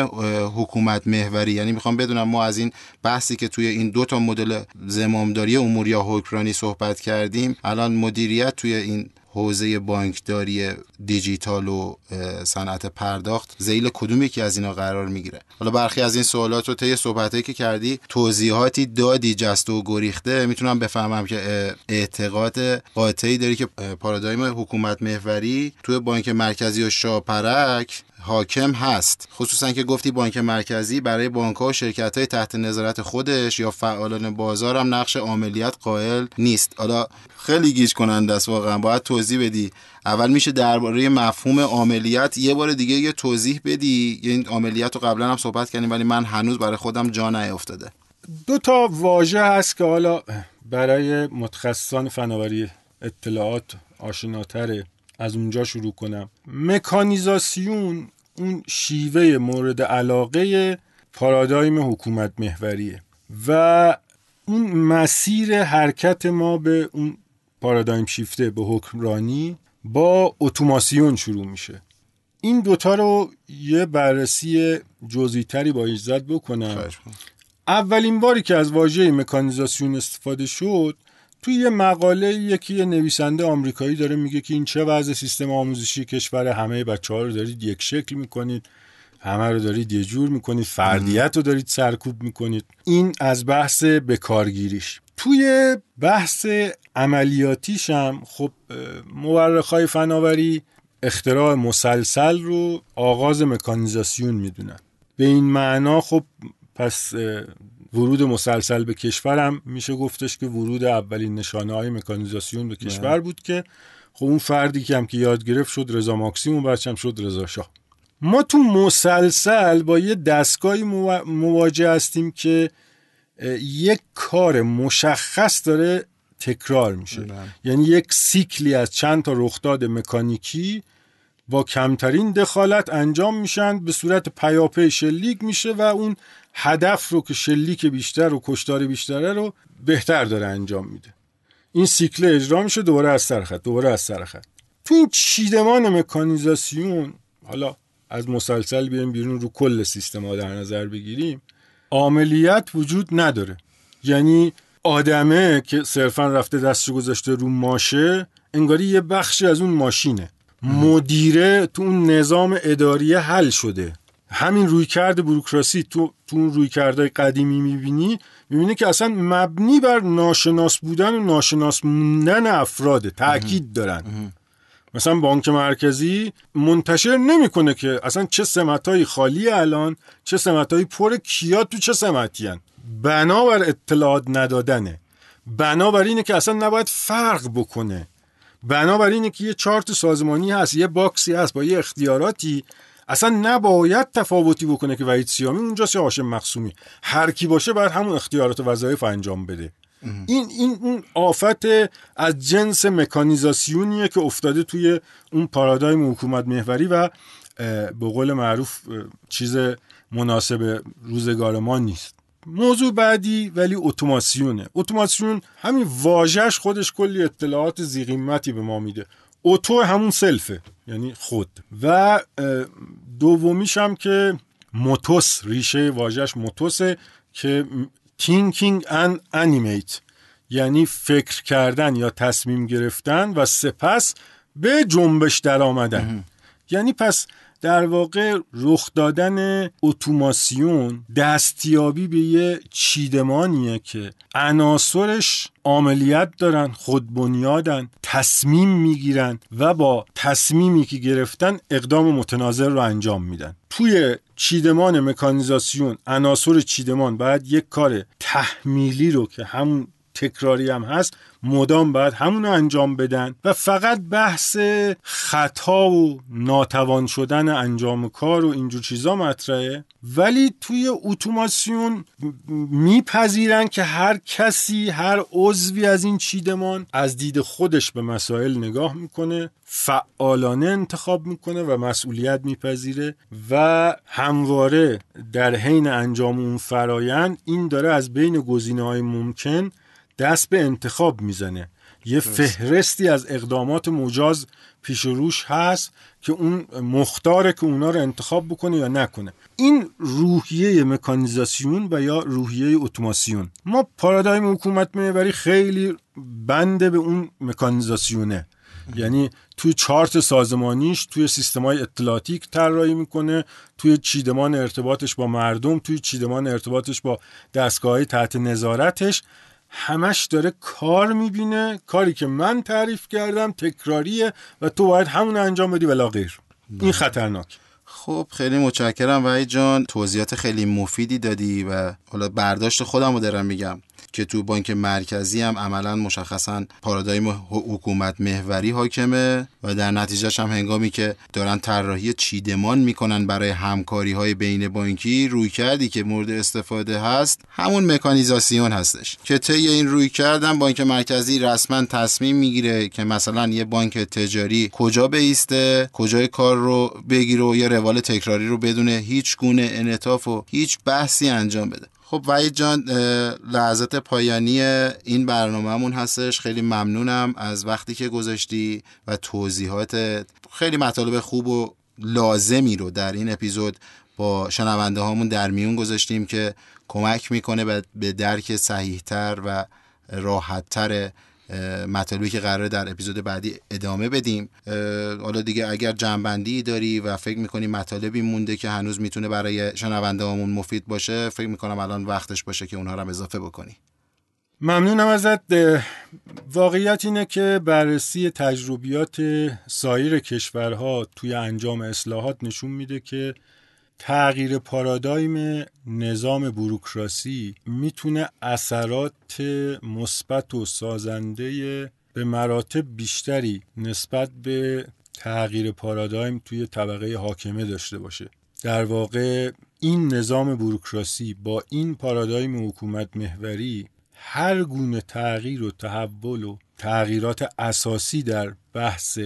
[SPEAKER 2] حکومت محوری؟ یعنی می‌خوام بدونم ما از این بحثی که توی این دو تا مدل زمامداری امور یا حکمرانی صحبت کردیم الان مدیریت توی این حوزه بانکداری دیجیتال و صنعت پرداخت زیل کدوم یکی از اینا قرار می‌گیره؟ حالا برخی از این سوالات رو طی صحبتایی که کردی توضیحاتی دادی جست و گریخته. می‌تونم بفهمم که اعتقاد قاطعی داری که پارادایم حکومت محوری توی بانک مرکزی و شاپرک حاکم هست. خصوصا که گفتی بانک مرکزی برای بانک ها و شرکت های تحت نظارت خودش یا فعالان بازار هم نقش عملیات قائل نیست. حالا خیلی گیج کننده است واقعا. باید توضیح بدی. اول میشه درباره مفهوم عملیات یه بار دیگه یه توضیح بدی. این عملیات رو قبلا هم صحبت کردیم ولی من هنوز برای خودم جا نیافتاده
[SPEAKER 3] دو تا واژه هست که حالا برای متخصصان فناوری اطلاعات آشناتره. از اونجا شروع کنم. مکانیزاسیون اون شیوه مورد علاقه پارادایم حکومت محوریه و اون مسیر حرکت ما به اون پارادایم شیفته به حکمرانی با اتوماسیون شروع میشه. این دوتا رو یه بررسی جزئی با اجازت بکنم. اولین باری که از واژه مکانیزاسیون استفاده شد توی یه مقاله یکی یه نویسنده آمریکایی داره میگه که این چه وضع سیستم آموزشی کشور همه بچه ها رو دارید یک شکل می‌کنید همه رو دارید یه جور می‌کنید فردیت رو دارید سرکوب می‌کنید. این از بحث بکارگیریش. توی بحث عملیاتیش هم خب مورخای فناوری اختراع مسلسل رو آغاز مکانیزاسیون می‌دونن. به این معنا خب پس ورود مسلسل به کشورم. میشه گفتش که ورود اولین نشانه های مکانیزاسیون به کشور بود که خب اون فردی که هم که یاد گرفت شد رضا ماکسیم و هم شد رضا شاه. ما تو مسلسل با یه دستگاهی مواجه هستیم که یک کار مشخص داره تکرار میشه. بله. یعنی یک سیکلی از چند تا رخداد مکانیکی با کمترین دخالت انجام میشن به صورت پیاپی شلیک میشه و اون هدف رو که شلیک بیشتر و کشتار بیشتره رو بهتر داره انجام میده. این سیکل اجرا میشه دوباره از سرخط دوباره از سرخط تو این چیدمان مکانیزاسیون حالا از مسلسل بیایم بیرون رو کل سیستم ها در نظر بگیریم عملیت وجود نداره. یعنی آدمه که صرفا رفته دستش گذاشته رو ماشه انگاری یه بخشی از اون ماشینه. مدیره تو اون نظام اداری حل شده. همین روی کرده بروکراسی تو, تو اون روی کرده قدیمی می‌بینی می‌بینی که اصلا مبنی بر ناشناس بودن و ناشناس موندن افراده تاکید دارن. مثلا بانک مرکزی منتشر نمی‌کنه که اصلا چه سمتایی خالی الان چه سمتایی پر کیا تو چه سمتی هن. بنابر اطلاعات ندادنه. بنابر اینه که اصلا نباید فرق بکنه. بنابر اینه که یه چارت سازمانی هست یه باکسی هست با یه اختیاراتی اصلا نباید تفاوتی بکنه که وحید سیامی اونجاست یا هاشم مقصومی هر کی باشه باید همون اختیارات و وظایف انجام بده. این این اون آفت از جنس مکانیزاسیونیه که افتاده توی اون پارادایم حکومت محوری و به قول معروف چیز مناسب روزگار ما نیست. موضوع بعدی ولی اتوماسیونه. اتوماسیون همین واژهش خودش کلی اطلاعات زیقیمتی به ما میده. اوتو همون سلفه یعنی خود. و دومیش هم که موتوس ریشه واژهش موتوسه که thinking and animate یعنی فکر کردن یا تصمیم گرفتن و سپس به جنبش در آمدن یعنی پس در واقع رخ دادن اتوماسیون دستیابی به یه چیدمانیه که عناصرش عملیات دارن خودبنیادن تصمیم می‌گیرن و با تصمیمی که گرفتن اقدام متناظر رو انجام میدن. توی چیدمان مکانیزاسیون عناصر چیدمان باید یک کار تحمیلی رو که همون تکراری هم هست مدام باید همونو انجام بدن و فقط بحث خطا و ناتوان شدن انجام کار و اینجور چیزا مطرحه. ولی توی اتوماسیون میپذیرن که هر کسی هر عضوی از این چیدمان از دید خودش به مسائل نگاه می‌کنه فعالانه انتخاب می‌کنه و مسئولیت میپذیره و همواره در حین انجام اون فرایند این داره از بین گزینه های ممکن دست به انتخاب می‌زنه. یه فهرستی از اقدامات مجاز پیش روش هست که اون مختاره که اونا رو انتخاب بکنه یا نکنه. این روحیه مکانیزاسیون و یا روحیه اتوماسیون. ما پارادایم حکومت محوری خیلی بنده به اون مکانیزاسیونه. یعنی توی چارت سازمانیش توی سیستمای اطلاعاتی طراحی می‌کنه توی چیدمان ارتباطش با مردم توی چیدمان ارتباطش با دستگاه تحت نظارتش. همش داره کار می‌بینه کاری که من تعریف کردم تکراریه و تو باید همون انجام بدی ولا غیر. این. خطرناک.
[SPEAKER 2] خب خیلی متشکرم وحید جان. توضیحات خیلی مفیدی دادی و حالا برداشت خودم رو دارم میگم. که تو بانک مرکزی هم عملا مشخصا پارادایم حکومت محوری حاکمه و در نتیجهش هم هنگامی که دارن طراحی چیدمان می‌کنن برای همکاری های بین بانکی روی کردی که مورد استفاده هست همون مکانیزاسیون هستش که طی این روی کردن بانک مرکزی رسما تصمیم می‌گیره که مثلا یه بانک تجاری کجا بیسته کجای کار رو بگیره و یه روال تکراری رو بدون هیچ گونه انعطاف و هیچ بحثی انجام بده. خب وحید جان لحظات پایانی این برنامهمون هستش. خیلی ممنونم از وقتی که گذاشتی و توضیحات خیلی مطالب خوب و لازمی رو در این اپیزود با شنونده هامون در میون گذاشتیم که کمک می‌کنه به درک صحیحتر و راحتتر مطالبی که قراره در اپیزود بعدی ادامه بدیم. حالا دیگه اگر جنبندی داری و فکر می‌کنی مطالبی مونده که هنوز می‌تونه برای شنونده مفید باشه فکر می‌کنم الان وقتش باشه که اونها رو اضافه بکنی.
[SPEAKER 3] ممنونم ازت. واقعیت اینه که بررسی تجربیات سایر کشورها توی انجام اصلاحات نشون میده که تغییر پارادایم نظام بروکراسی می‌تونه اثرات مثبت و سازنده به مراتب بیشتری نسبت به تغییر پارادایم توی طبقه حاکمه داشته باشه. در واقع این نظام بروکراسی با این پارادایم حکومت محوری هر گونه تغییر و تحول و تغییرات اساسی در بحث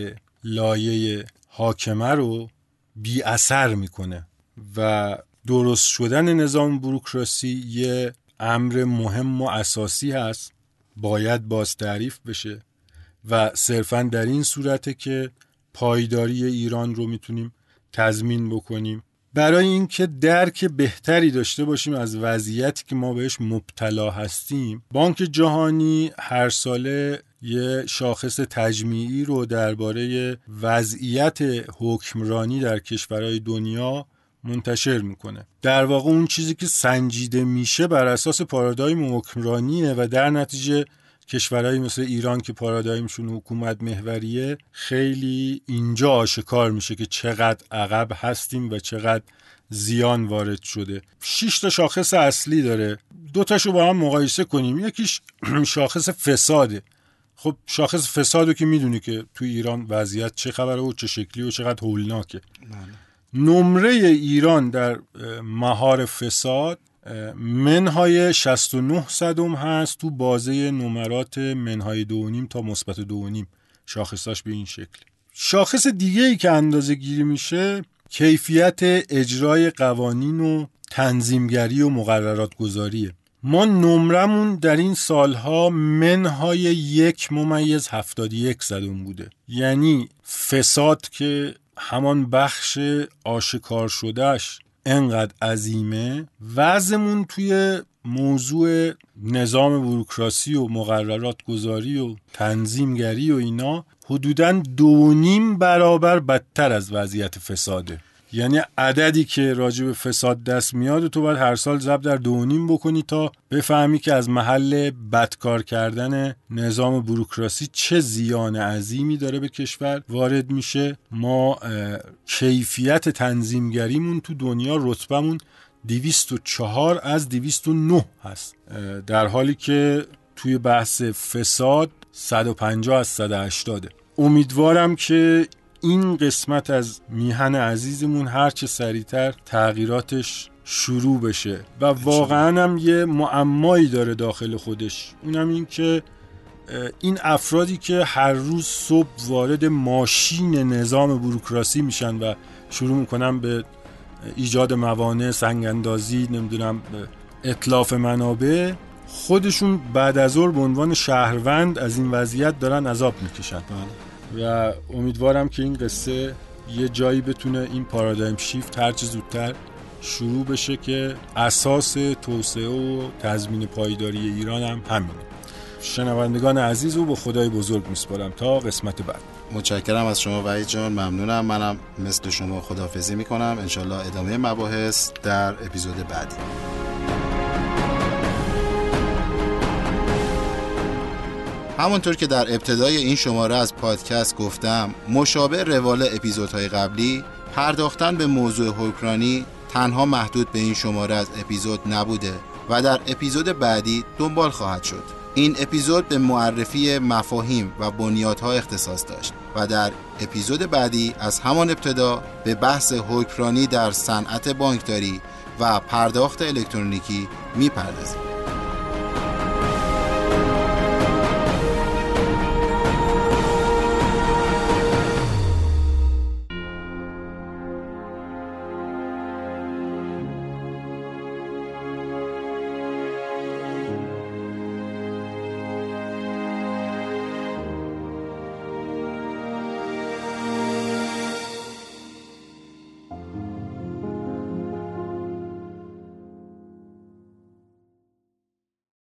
[SPEAKER 3] لایه حاکمه رو بی اثر می‌کنه. و درست شدن نظام بروکراسی یه امر مهم و اساسی هست. باید باز تعریف بشه و صرفا در این صورته که پایداری ایران رو می‌تونیم تضمین بکنیم. برای اینکه درک بهتری داشته باشیم از وضعیتی که ما بهش مبتلا هستیم بانک جهانی هر ساله یه شاخص تجمیعی رو درباره وضعیت حکمرانی در کشورهای دنیا منتشر می‌کنه. در واقع اون چیزی که سنجیده میشه بر اساس پارادایم حکمرانیه و در نتیجه کشورهایی مثل ایران که پارادایمشون حکومت محوریه خیلی اینجا آشکار میشه که چقدر عقب هستیم و چقدر زیان وارد شده. 6 تا شاخص اصلی داره. دو تاشو با هم مقایسه کنیم. یکیش شاخص فساده. خب شاخص فسادو که می‌دونی که تو ایران وضعیت چه خبره و چه شکلی و چقدر هولناکه. بله. نمره ایران در مهار فساد منهای 69 صدم هست تو بازه نمرات منهای دونیم تا مثبت دونیم شاخصاش به این شکل. شاخص دیگه ای که اندازه گیری میشه کیفیت اجرای قوانین و تنظیمگری و مقررات گذاریه. ما نمرمون در این سالها منهای یک ممیز هفتاد یک زدون بوده. یعنی فساد که همان بخش آشکار شدهش انقدر عظیمه. وضعمون توی موضوع نظام بروکراسی و مقررات گذاری و تنظیمگری و اینا حدوداً دو نیم برابر بدتر از وضعیت فساده. یعنی عددی که راجع به فساد دست میاد تو باید هر سال ضرب در دو نیم بکنی تا بفهمی که از محل بدکار کردن نظام بروکراسی چه زیان عظیمی داره به کشور. وارد میشه ما کیفیت تنظیمگریمون تو دنیا رتبمون 204 از 209 هست. در حالی که توی بحث فساد 150 از 180 امیدوارم که این قسمت از میهن عزیزمون هرچه سریعتر تغییراتش شروع بشه. و واقعا هم یه معمایی داره داخل خودش. اونم این که این افرادی که هر روز صبح وارد ماشین نظام بروکراسی میشن و شروع می‌کنن به ایجاد موانع سنگاندازی نمی‌دونم اطلاف منابع خودشون بعد از ظهر به عنوان شهروند از این وضعیت دارن عذاب می‌کشن. و امیدوارم که این قصه یه جایی بتونه این پارادایم شیفت هرچه زودتر شروع بشه که اساس توسعه و تضمین پایداری ایران هم همینه. شنوندگان عزیز و به خدای بزرگ میسپارم تا قسمت بعد.
[SPEAKER 2] متشکرم از شما وحید جان ممنونم. منم مثل شما خدافزی می‌کنم. انشالله ادامه مباحث در اپیزود بعدی. همونطور که در ابتدای این شماره از پادکست گفتم مشابه روال اپیزودهای قبلی پرداختن به موضوع حکرانی تنها محدود به این شماره از اپیزود نبوده و در اپیزود بعدی دنبال خواهد شد. این اپیزود به معرفی مفاهیم و بنیادها اختصاص داشت و در اپیزود بعدی از همان ابتدا به بحث حکرانی در صنعت بانکداری و پرداخت الکترونیکی می‌پردازیم.